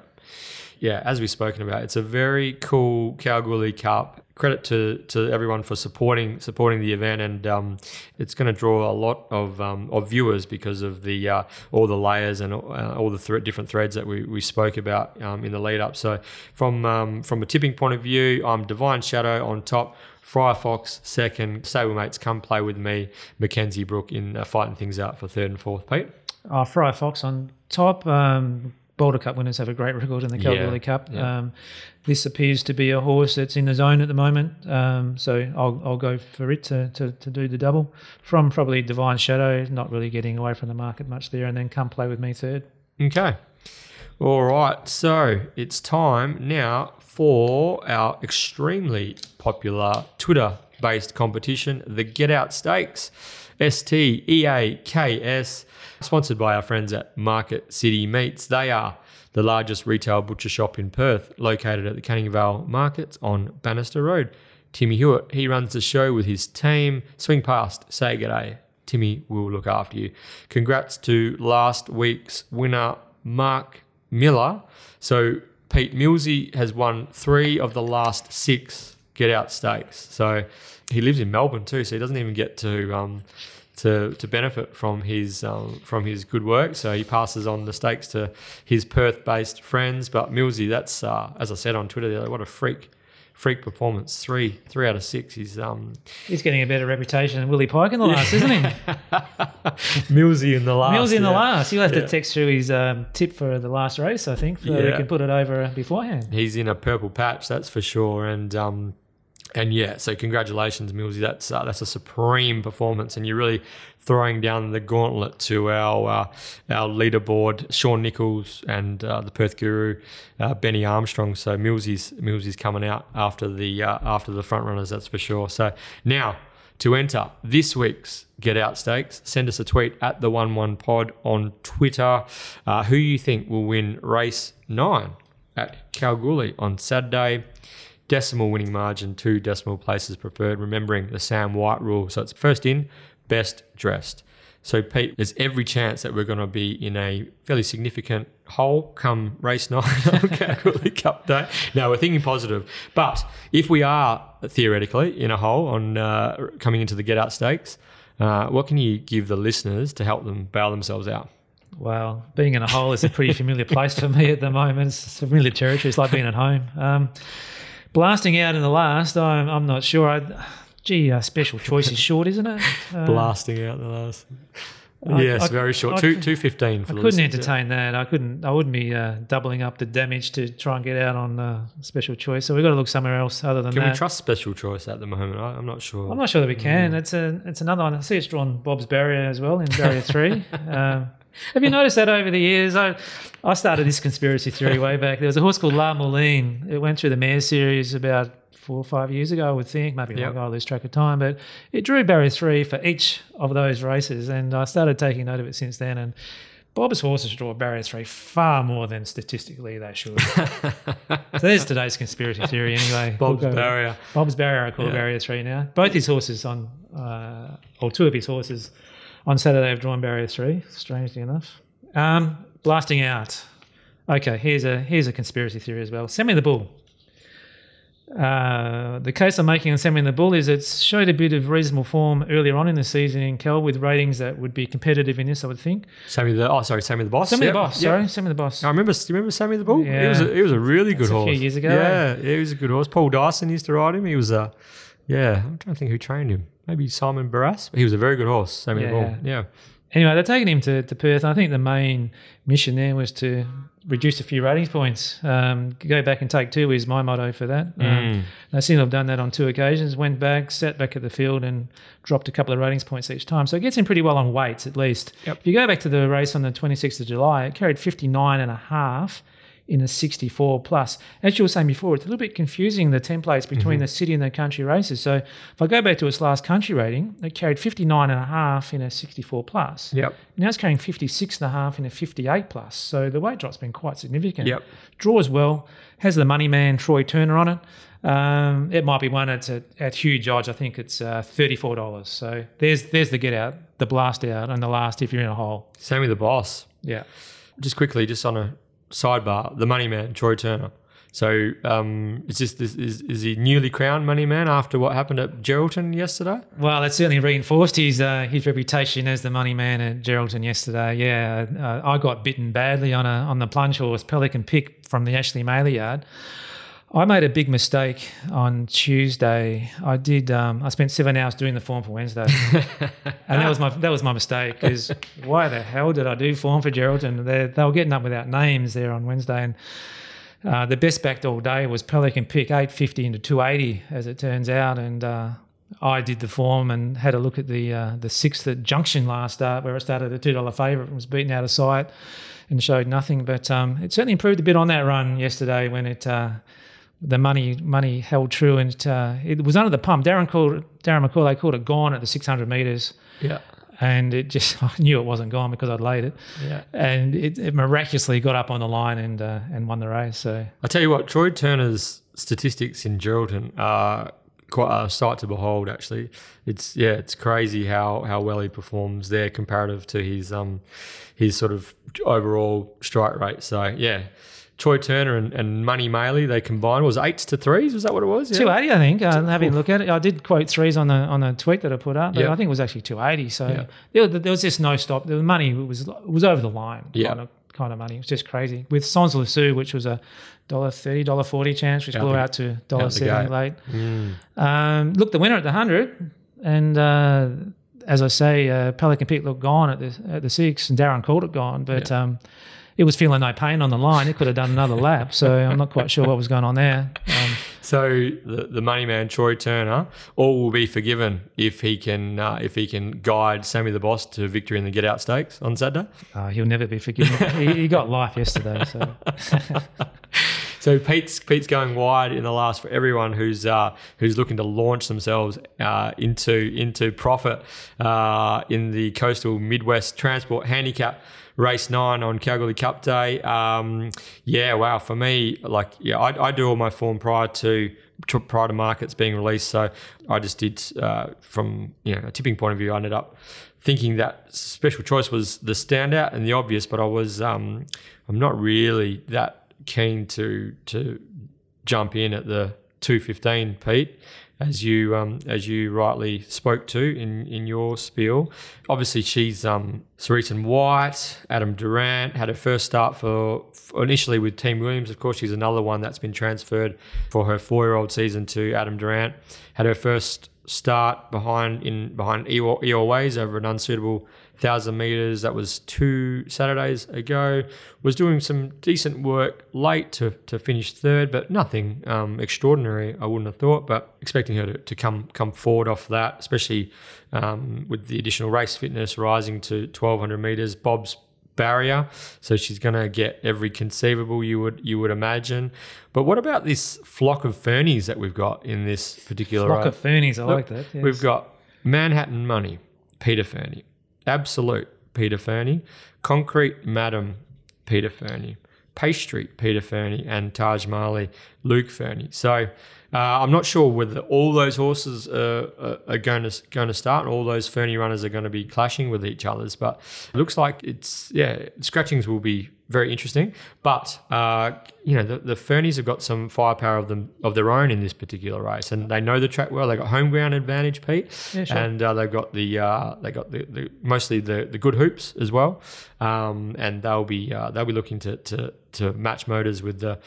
Yeah, as we've spoken about, it's a very cool Kalgoorlie Cup. Credit to, to everyone for supporting supporting the event, and um, it's going to draw a lot of um, of viewers because of the uh, all the layers and uh, all the thre- different threads that we, we spoke about um, in the lead up. So from um, from a tipping point of view, I'm Divine Shadow on top. Firefox second, stablemates come play with me. Mackenzie Brook in uh, fighting things out for third and fourth. Pete, Uh, Fryer Fox on top. Um, Boulder Cup winners have a great record in the Kalgoorlie Cup. yeah. Um, this appears to be a horse that's in the zone at the moment, um, so I'll, I'll go for it to, to, to do the double. From probably Divine Shadow, not really getting away from the market much there, and then come play with me third. Okay. All right. So it's time now for our extremely popular Twitter based competition, the Get Out Stakes. S T E A K S, sponsored by our friends at Market City Meats. They are the largest retail butcher shop in Perth, located at the Canning Vale Markets on Bannister Road. Timmy Hewitt, he runs the show with his team. Swing past, say g'day. Timmy will look after you. Congrats to last week's winner, Mark Miller. So Pete Millsy has won three of the last six get out stakes. So he lives in Melbourne too, so he doesn't even get to um, to to benefit from his um, from his good work. So he passes on the stakes to his Perth based friends. But Millsy, that's uh, as I said on Twitter, the other, what a freak freak performance. Three three out of six. He's um He's getting a better reputation than Willie Pike in the last, isn't he? Millsy in the last. Mill's in the last. He'll have Yeah. to text through his um, tip for the last race, I think, so we Yeah. can put it over beforehand. He's in a purple patch, that's for sure. And um, and yeah, so congratulations, Millsy. That's uh, that's a supreme performance, and you're really throwing down the gauntlet to our uh, our leaderboard, Sean Nichols and uh, the Perth Guru, uh, Benny Armstrong. So Millsy's Millsy's coming out after the uh, after the front runners, that's for sure. So now. To enter this week's Get Out Stakes, send us a tweet at the One One Pod on Twitter. Uh, who you think will win race nine at Kalgoorlie on Saturday? Decimal winning margin, two decimal places preferred. Remembering the Sam White rule, so it's first in, best dressed. So Pete, there's every chance that we're going to be in a fairly significant hole come race nine on Kalgoorlie Cup Day. Now we're thinking positive, but if we are theoretically in a hole on uh, coming into the Get Out Stakes, uh, what can you give the listeners to help them bail themselves out? Well, being in a hole is a pretty familiar place for me at the moment. It's familiar territory. It's like being at home. Um, blasting out in the last, I'm, I'm not sure. I, gee, uh, special choice is short, isn't it? Uh, Blasting out the last. Yes, I- very short. I Two two fifteen I couldn't yeah. entertain that. I couldn't. I wouldn't be uh, doubling up the damage to try and get out on uh, special choice. So we've got to look somewhere else other than Can that. we trust special choice at the moment? I, I'm not sure. I'm not sure that we can. Mm. It's a it's another one. I see it's drawn Bob's Barrier as well in Barrier Three. um, have you noticed that over the years? I I started this conspiracy theory way back. There was a horse called La Moline. It went through the Mayor Series about four or five years ago, I would think. Maybe Yep. longer. I lose track of time, but it drew Barrier Three for each of those races, and I started taking note of it since then. And Bob's horses draw Barrier Three far more than statistically they should. so there's today's conspiracy theory, anyway. Bob's We'll barrier. Bob's Barrier, I call Yeah. Barrier 3 now. Both his horses on, uh, or two of his horses on Saturday have drawn Barrier 3, strangely enough. Um, blasting out. Okay, here's a here's a conspiracy theory as well. Send me the bull. Uh, the case I'm making on Me the Bull is it's showed a bit of reasonable form earlier on in the season in Kal with ratings that would be competitive in this, I would think. Sammy the oh sorry Sammy the boss. Sammy Yep, the boss, yep. sorry. Me the boss. I remember. Do you remember Sammy the Bull? He was a, Yeah. he was a really good That's a horse. few years ago, Yeah, yeah, he was a good horse. Paul Dyson used to ride him. He was a yeah. I'm trying to think who trained him. Maybe Simon Barras. He was a very good horse. Sammy the Bull. yeah. Yeah. Anyway, they're taking him to, to Perth. I think the main mission there was to reduce a few ratings points. Um, go back and take two is my motto for that. Mm. Um, they seem to have done that on two occasions. Went back, sat back at the field, and dropped a couple of ratings points each time. So it gets him pretty well on weights at least. Yep. If you go back to the race on the 26th of July, it carried 59 and a half in a 64 plus. As you were saying before, it's a little bit confusing the templates between the city and the country races. So if I go back to its last country rating, it carried 59 and a half in a 64 plus. Yep. Now it's carrying 56 and a half in a 58 plus. So the weight drop's been quite significant. Yep. Draws well, has the money man Troy Turner on it. Um, it might be one at, at huge odds. I think it's uh, $34. So there's there's the get out, the blast out, and the last if you're in a hole. Same with the boss. Yeah. Just quickly, just on a sidebar, the money man, Troy Turner. So um, is this, this is, is he newly crowned money man after what happened at Geraldton yesterday? Well, that certainly reinforced his uh, his reputation as the money man at Geraldton yesterday. Yeah, uh, I got bitten badly on a on the plunge horse Pelican Pick from the Ashley Mailer yard. I made a big mistake on Tuesday. I did. Um, I spent seven hours doing the form for Wednesday, and that was my that was my mistake. Because why the hell did I do form for Geraldton? They they were getting up without names there on Wednesday, and uh, the best backed all day was Pelican Pick, 850 into 280, as it turns out. And uh, I did the form and had a look at the uh, the sixth at Junction last start, where it started a $2 favourite and was beaten out of sight and showed nothing. But um, it certainly improved a bit on that run yesterday when it. The money money held true and it, uh, it was under the pump. Darren called Darren McAullay. They called it gone at the 600 meters, Yeah. and it just I knew it wasn't gone because I'd laid it Yeah. and it, it miraculously got up on the line and uh, and won the race. So I tell you what, Troy Turner's statistics in Geraldton are quite a sight to behold. Actually, it's yeah, it's crazy how how well he performs there comparative to his um his sort of overall strike rate. So yeah. Troy Turner and, and Money Maley, they combined was eights to threes. Was that what it was? Yeah. 280, I think. Uh, having a look at it, I did quote threes on the on the tweet that I put up, but Yeah. I think it was actually 280. So Yeah. there, was- there was just no stop. The money was was over the line. Yeah. Kind of, kind of money. It was just crazy. With Sans Lasou, which was a dollar thirty, dollar forty chance, which Out blew the- out to dollar seventy late. Mm. Um, look, the winner at the hundred, and uh, as I say, uh, Pelican Pete looked gone at the at the six, and Darren called it gone, but um, it was feeling no pain on the line. It could have done another lap, so I'm not quite sure what was going on there. Um, So the, the money man Troy Turner, all will be forgiven if he can uh, if he can guide Sammy the Boss to victory in the Get Out Stakes on Saturday. uh, he'll never be forgiven. he, he got life yesterday, so So Pete's Pete's going wide in the last for everyone who's uh, who's looking to launch themselves uh, into into profit uh, in the coastal Midwest Transport Handicap race nine on Kalgoorlie Cup Day. Um, yeah, wow. For me, like yeah, I, I do all my form prior to prior to markets being released. So I just did uh, from you know a tipping point of view. I ended up thinking that special choice was the standout and the obvious, but I was um, I'm not really that keen to to jump in at the 215 Pete as you um, as you rightly spoke to in in your spiel. Obviously she's um Sarita White Adam Durant had her first start for, for initially with Team Williams. Of course she's another one that's been transferred for her 4-year-old season to Adam Durant. Had her first start behind in behind Eeyore Ways over an unsuitable thousand meters. That was two Saturdays ago. Was doing some decent work late to, to finish third, but nothing um, extraordinary. I wouldn't have thought, but expecting her to, to come come forward off that, especially um, with the additional race fitness rising to twelve hundred meters. Bob's barrier so she's going to get every conceivable you would you would imagine but what about this flock of fernies that we've got in this particular flock of fernies. I like that. yes. We've got Manhattan Money, Peter Fernie, Absolute, Peter Fernie, Concrete Madam, Peter Fernie, Pastry, Peter Fernie, and Taj Mahali, Luke Fernie. So uh, I'm not sure whether all those horses are, are going to going to start, and all those Fernie runners are going to be clashing with each others. But it looks like it's yeah, scratchings will be very interesting. But uh, you know, the, the Fernies have got some firepower of them of their own in this particular race, and they know the track well. They got home ground advantage, Pete, Yeah, sure. and uh, they've got the uh, they got the, the mostly the, the good hoops as well, um, and they'll be uh, they'll be looking to, to to match motors with the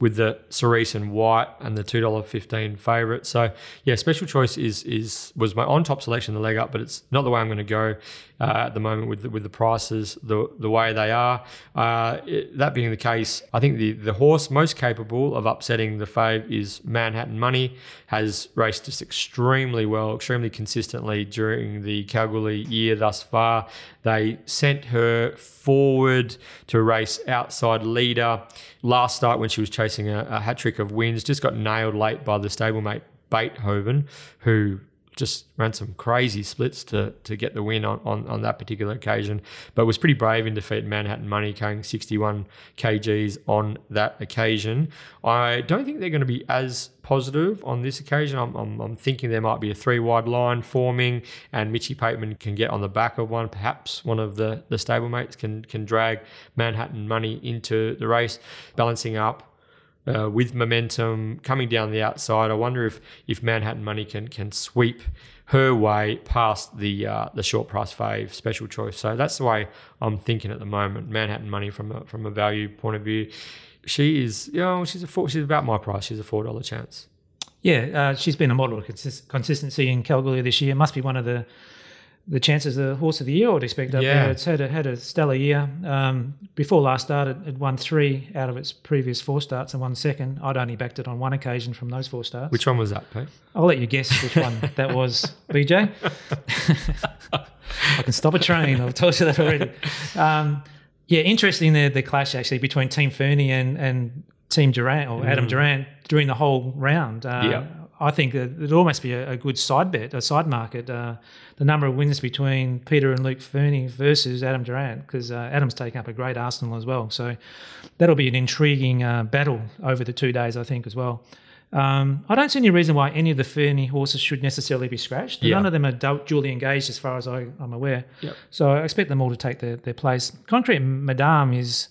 with the Cerise and White and the two dollar fifteen favourite. So yeah, special choice is is was my on top selection the leg up, but it's not the way I'm going to go uh, at the moment with the, with the prices the the way they are. Uh, it, that being the case, I think the the horse most capable of upsetting the fave is Manhattan Money. Has raced just extremely well, extremely consistently during the Kalgoorlie year thus far. They sent her forward to race outside leader last start when she was chasing a, a hat trick of wins. Just got nailed late by the stablemate Beethoven, who just ran some crazy splits to to get the win on, on, on that particular occasion, but was pretty brave in defeating Manhattan Money, carrying 61 kgs on that occasion. I don't think they're going to be as positive on this occasion. I'm, I'm, I'm thinking there might be a three wide line forming, and Mitchy Pateman can get on the back of one. Perhaps one of the, the stablemates can, can drag Manhattan Money into the race, balancing up uh, with momentum coming down the outside. I wonder if if Manhattan Money can can sweep her way past the uh, the short price fave special choice. So that's the way I'm thinking at the moment. Manhattan Money from a, from a value point of view, she is you know she's a four, she's about my price. She's a four dollar chance. Yeah, uh, she's been a model of consist- consistency in Kalgoorlie this year. Must be one of the the chances of the horse of the year, I would expect. Up Yeah. there. It's had a, had a stellar year. Um, before last start, it, it won three out of its previous four starts and won second. I'd only backed it on one occasion from those four starts. Which one was that, Pete? I'll let you guess which one that was, BJ. I can stop a train. I've told you that already. Um, yeah, interesting the the clash actually between Team Fernie and and Team Durant or Adam Durant during the whole round. Uh, Yeah. I think it'd almost be a, a good side bet, a side market. Uh, the number of wins between Peter and Luke Fernie versus Adam Durant, because uh, Adam's taken up a great arsenal as well. So that'll be an intriguing uh, battle over the two days, I think, as well. Um, I don't see any reason why any of the Fernie horses should necessarily be scratched. Yeah. None of them are du- duly engaged, as far as I, I'm aware. Yep. So I expect them all to take their, their place. Concrete Madame is,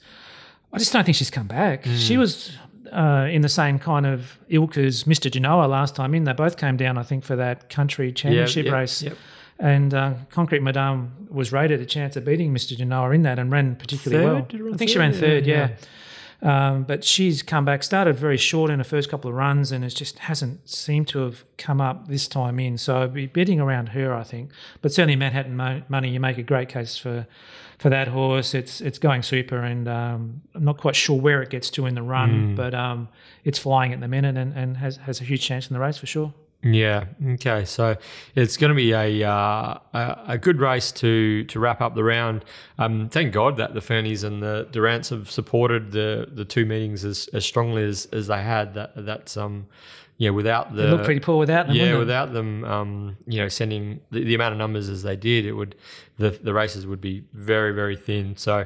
I just don't think she's come back. Mm. She was uh, in the same kind of ilk as Mr. Genoa last time in. They both came down, I think, for that country championship yep, race. yep. And uh, Concrete Madame was rated a chance of beating Mr. Genoa in that and ran particularly well. Third? Run I think she ran third, Yeah, yeah. Um, but she's come back, started very short in the first couple of runs, and it just hasn't seemed to have come up this time in. So I'd be betting around her, I think. But certainly Manhattan Mo- Money, you make a great case for for that horse. It's it's going super, and um, I'm not quite sure where it gets to in the run, but um, it's flying at the minute and, and has has a huge chance in the race for sure. Yeah. Okay. So it's going to be a uh, a, a good race to to wrap up the round. Um, thank God that the Fernies and the Durants have supported the the two meetings as, as strongly as, as they had. That that's um yeah without the It looked pretty poor without them. yeah it? without them um you know sending the, the amount of numbers as they did it would the the races would be very very thin. So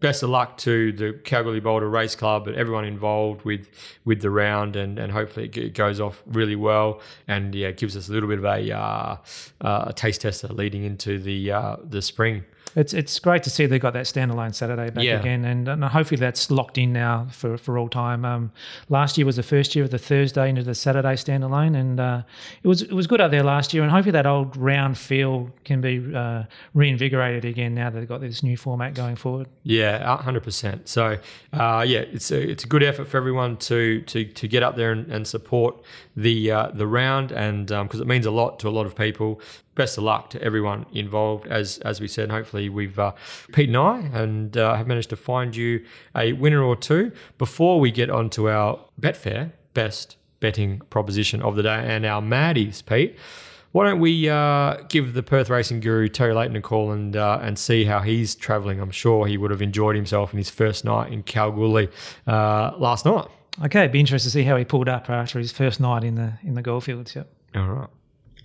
best of luck to the Kalgoorlie Boulder Race Club and everyone involved with with the round, and, and hopefully it it goes off really well, and yeah, it gives us a little bit of a uh, uh, a taste tester leading into the uh, the spring. It's it's great to see they got that standalone Saturday back Yeah. again, and, and hopefully that's locked in now for, for all time. Um, last year was the first year of the Thursday into the Saturday standalone, and uh, it was it was good up there last year, and hopefully that old round feel can be uh, reinvigorated again now that they've got this new format going forward. Yeah, hundred percent. So, uh, yeah, it's a, it's a good effort for everyone to to, to get up there and, and support the uh, the round, and because it means a lot to a lot of people. Best of luck to everyone involved. As as we said, hopefully we've uh, Pete and I and uh, have managed to find you a winner or two before we get on to our Betfair best betting proposition of the day and our Maddies, Pete. Why don't we uh, give the Perth racing guru Terry Leighton a call and uh, and see how he's travelling? I'm sure he would have enjoyed himself in his first night in Kalgoorlie uh, last night. Okay, it'd be interesting to see how he pulled up after his first night in the in the goldfields. Yep. All right.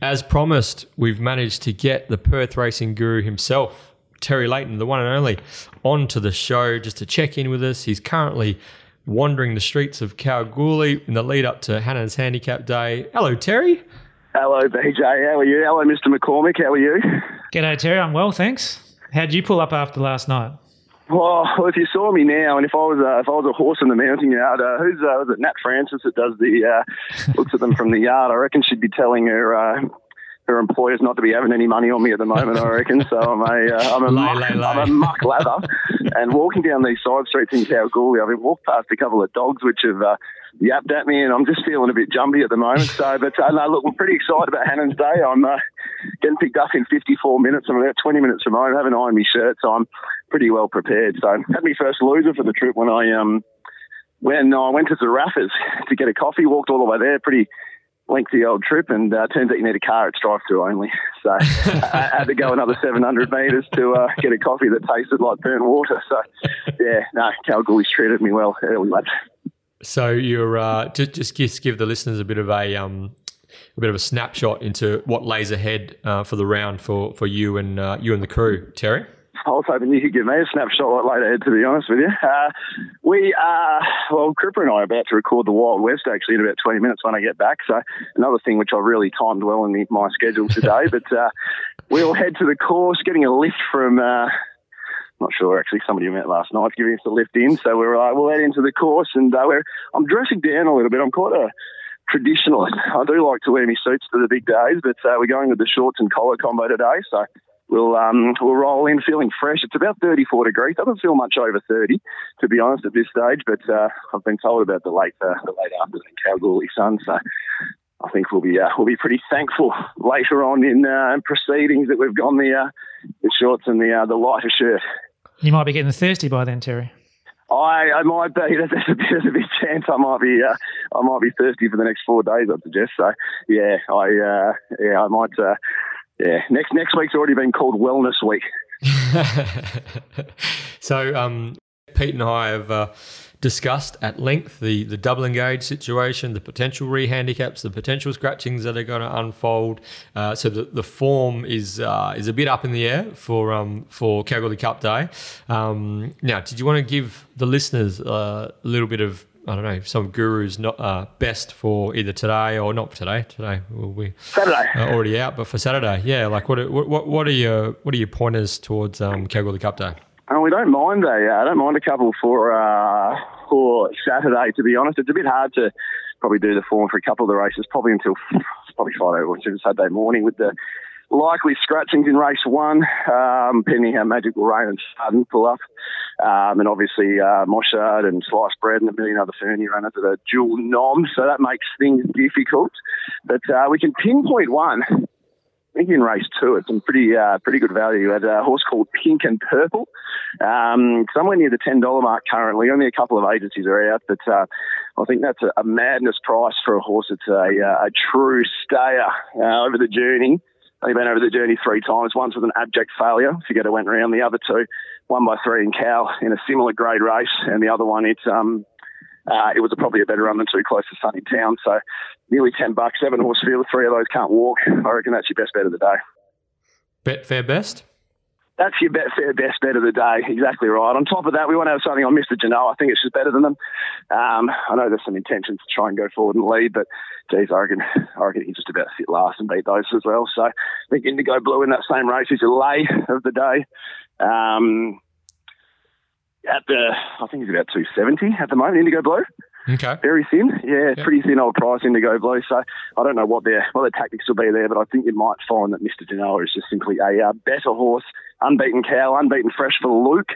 As promised, we've managed to get the Perth racing guru himself, Terry Leighton, the one and only, onto the show just to check in with us. He's currently wandering the streets of Kalgoorlie in the lead up to Hannan's Handicap Day. Hello, Terry. Hello, BJ. How are you? Hello, Mr. McCormack. How are you? G'day, Terry. I'm well, thanks. How'd you pull up after last night? Well, if you saw me now, and if I was uh, if I was a horse in the mounting yard, uh, who's uh, was it? Nat Francis that does the uh, looks at them from the yard. I reckon she'd be telling her uh, her employers not to be having any money on me at the moment, I reckon. So I'm a, uh, I'm a, Lay, muck, lay, lay. I'm a muck lather. and walking down these side streets in Kalgoorlie, I've been walked past a couple of dogs which have uh, yapped at me, and I'm just feeling a bit jumpy at the moment. So, but uh, no, look, we're pretty excited about Hannan's Day. I'm uh, getting picked up in 54 minutes. I'm about 20 minutes from home. I haven't ironed my shirt, so I'm pretty well prepared. So, had my first loser for the trip when I um when I went to Zarafas to get a coffee. Walked all the way there, pretty lengthy old trip, and uh, turns out you need a car. It's drive-through only, so I had to go another 700 metres to uh, get a coffee that tasted like burnt water. So, yeah, no, Kalgoorlie's treated me well early laps. So you're uh, just just just give the listeners a bit of a um, a bit of a snapshot into what lays ahead uh, for the round for for you and uh, you and the crew, Terry. I was hoping you could give me a snapshot like later, to be honest with you. Uh, we are, well, Cripper and I are about to record the Wild West actually in about 20 minutes when I get back. So, another thing which I've really timed well in the, my schedule today. but uh, we'll head to the course, getting a lift from. Uh, not sure actually. Somebody we met last night giving us a lift in, so we're uh, we'll head into the course, and uh, we're I'm dressing down a little bit. I'm quite a traditionalist. I do like to wear my suits to the big days, but uh, we're going with the shorts and collar combo today, so we'll um, we'll roll in feeling fresh. It's about 34 degrees. Doesn't feel much over 30, to be honest, at this stage. But uh, I've been told about the late uh, the late afternoon Kalgoorlie sun, so I think we'll be uh, we'll be pretty thankful later on in uh, proceedings that we've gone the uh, the shorts and the uh, the lighter shirt. You might be getting thirsty by then, Terry. I, I might be. There's a, bit, there's a big chance I might be. Uh, I might be thirsty for the next four days. I'd suggest. So yeah, I uh, yeah I might. Uh, yeah, next next week's already been called Wellness Week. so um, Pete and I have uh, discussed at length the the double engage situation, the potential rehandicaps, the potential scratchings that are going to unfold. Uh, so the, the form is uh, is a bit up in the air for um, for Kalgoorlie Cup Day. Um, now, did you want to give the listeners uh, a little bit of I don't know, some gurus not uh, best for either today or not for today. Today will be Saturday uh, already out, but for Saturday, yeah. Like, what are, what what are your what are your pointers towards um, Kalgoorlie Cup Day? Oh, we don't mind a, I don't mind a couple for uh, for Saturday. To be honest, it's a bit hard to probably do the form for a couple of the races, probably until probably Friday or Saturday morning with the likely scratchings in race one, um, pending how Magical Rain and Sudden pull up. Um, and obviously, uh, Moshard and Sliced Bread and a million other Fernie runners that are dual nom, so that makes things difficult. But uh, we can pinpoint one. I think in race two, it's some pretty uh, pretty good value at a horse called Pink and Purple, um, somewhere near the ten dollar mark currently. Only a couple of agencies are out, but uh, I think that's a, a, madness price for a horse. It's a, a, a true stayer uh, over the journey. They've been over the journey three times. Once with an abject failure. Figaro went around. The other two, one by three in Kal in a similar grade race, and the other one it's um uh, it was a, probably a better run than too close to Sunny Town. So nearly ten bucks, seven horse field. Three of those can't walk. I reckon that's your best bet of the day. Betfair best. That's your bet, fair best bet of the day. Exactly right. On top of that, we want to have something on Mr. Genoa. I think it's just better than them. Um, I know there's some intentions to try and go forward and lead, but geez, I reckon, I reckon he's just about to sit last and beat those as well. So I think Indigo Blue in that same race is your lay of the day. Um, at the, I think he's about 270 at the moment, Indigo Blue. Okay. Very thin. Yeah, yep. pretty thin old price Indigo Blue. So I don't know what their what their tactics will be there, but I think you might find that Mr. Genoa is just simply a uh, better horse, unbeaten Kal, unbeaten fresh for Luke.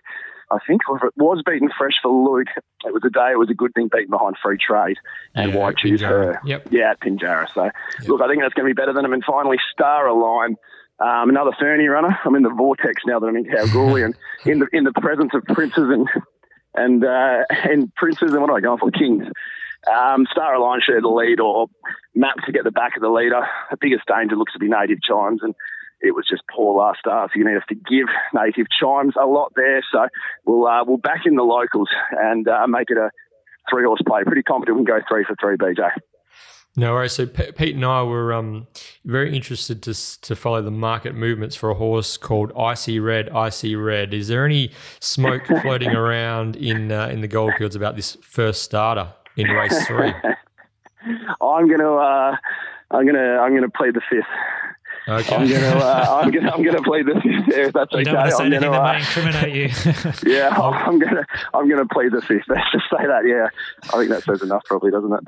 I think if it was beaten fresh for Luke, it was a day it was a good thing beaten behind free trade and yeah, why choose her. Yep. Yeah, at Pinjarra. So yep. look, I think that's going to be better than him. And finally, Star Align. Um, another Fernie runner. I'm in the vortex now that I'm in Kalgoorlie and in the in the presence of princes and and uh, and princes and what am I going for? Kings. Um, Star Align shared the lead or map to get the back of the leader. The biggest danger looks to be native chimes and it was just poor last start. So you need to forgive native chimes a lot there. So we'll uh, we'll back in the locals and uh, make it a three horse play. Pretty confident we can go three for three, BJ. No worries. So P- Pete and I were um, very interested to to follow the market movements for a horse called Icy Red. Icy Red. Is there any smoke floating around in uh, in the Goldfields about this first starter in race three? I'm gonna uh, I'm gonna I'm gonna play the fifth. Okay. I'm gonna, uh, I'm gonna, I'm gonna play this. If that's you okay, don't say I'm gonna, that uh, may incriminate you. yeah, I'm gonna, I'm gonna play the fifth. Let's just say that. Yeah, I think that says enough, probably, doesn't it?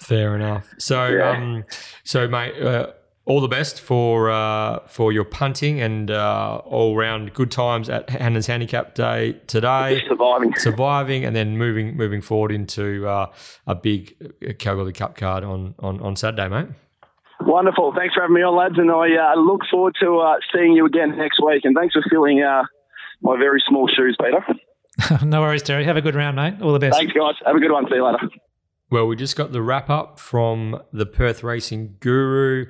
Fair enough. So, Yeah. um, so mate, uh, all the best for uh, for your punting and uh, all round good times at Hannan's Handicap Day today. Surviving. Surviving, and then moving moving forward into uh, a big Kalgoorlie Cup card on, on on Saturday, mate. Wonderful. Thanks for having me on, lads, and I uh, look forward to uh, seeing you again next week. And thanks for filling uh, my very small shoes, Peter. no worries, Terry. Have a good round, mate. All the best. Thanks, guys. Have a good one. See you later. Well, we just got the wrap up from the Perth Racing Guru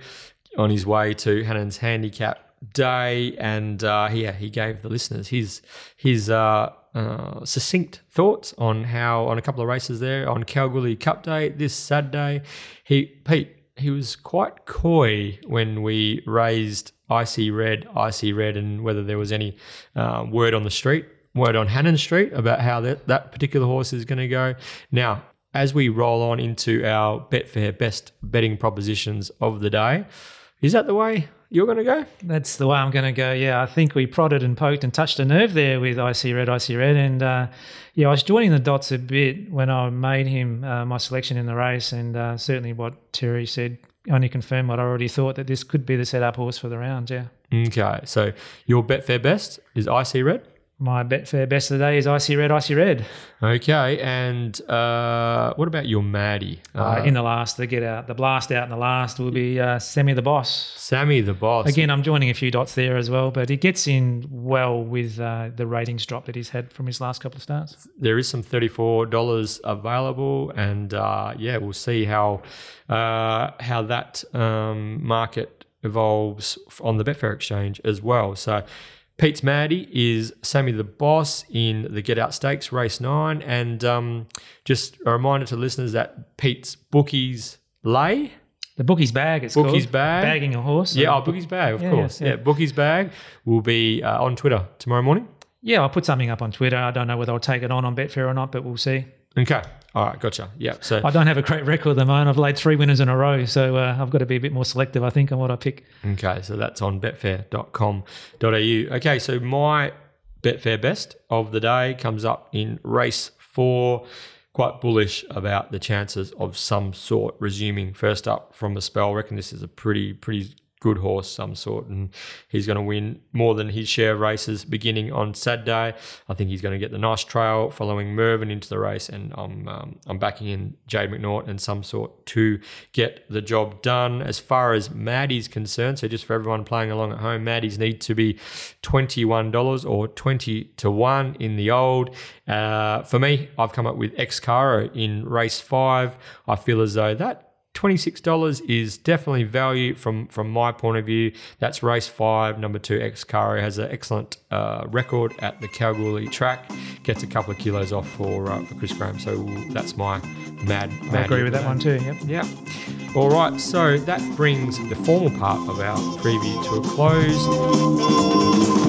on his way to Hannan's Handicap Day, and uh, yeah, he gave the listeners his his uh, uh, succinct thoughts on how on a couple of races there on Kalgoorlie Cup Day this Saturday. He Pete he was quite coy when we raised icy red, icy red, and whether there was any uh, word on the street, word on Hannan Street about how that, that particular horse is going to go. Now, as we roll on into our Betfair best betting propositions of the day, is that the way you're going to go? That's the way I'm going to go. Yeah, I think we prodded and poked and touched a nerve there with Icy Red, Icy Red. And uh, yeah, I was joining the dots a bit when I made him uh, my selection in the race. And uh, certainly what Terry said only confirmed what I already thought that this could be the setup horse for the round. Yeah. Okay. So your Betfair best is Icy Red? My Betfair best of the day is Icy Red, Icy Red. Okay, and uh, what about your Maddie? Uh, in the last, the get out, the blast out in the last will be uh, Sammy the Boss. Sammy the Boss. Again, I'm joining a few dots there as well, but he gets in well with uh, the ratings drop that he's had from his last couple of starts. There is some $34 available, and uh, yeah, we'll see how uh, how that um, market evolves on the Betfair exchange as well. So Pete's Maddie is Sammy the Boss in the Get Out Stakes Race 9. And um, just a reminder to listeners that Pete's Bookies Lay. The Bookie's Bag, it's Bookie's called. Bag. Bagging a horse. Yeah, oh, Bookie's Bag, of Yeah, course. yeah, Yeah, yeah. Bookie's Bag will be uh, on Twitter tomorrow morning. Yeah, I'll put something up on Twitter. I don't know whether I'll take it on on Betfair or not, but we'll see. Okay. All right, gotcha. Yeah. So I don't have a great record at the moment. I've laid three winners in a row, so uh, I've got to be a bit more selective, I think, on what I pick. Okay, so that's on betfair.com.au. Okay, so my Betfair best of the day comes up in race four. Quite bullish about the chances of some sort resuming first up from a spell. I reckon this is a pretty, pretty good horse, some sort, and he's going to win more than his share of races beginning on Saturday. I think he's going to get the nice trail following Mervyn into the race, and I'm um, I'm backing in Jade McNaught and some sort to get the job done. As far as Maddie's concerned, so just for everyone playing along at home, Maddie's need to be twenty one dollars or twenty to one in the old. Uh, for me, I've come up with Excaro in race five. I feel as though that $26 is definitely value from from my point of view. That's race five. Number two, Excaro has an excellent uh, record at the Kalgoorlie track. Gets a couple of kilos off for uh, for Chris Graham. So that's my mad. I agree with that one too. Yep. Yeah. All right. So that brings the formal part of our preview to a close.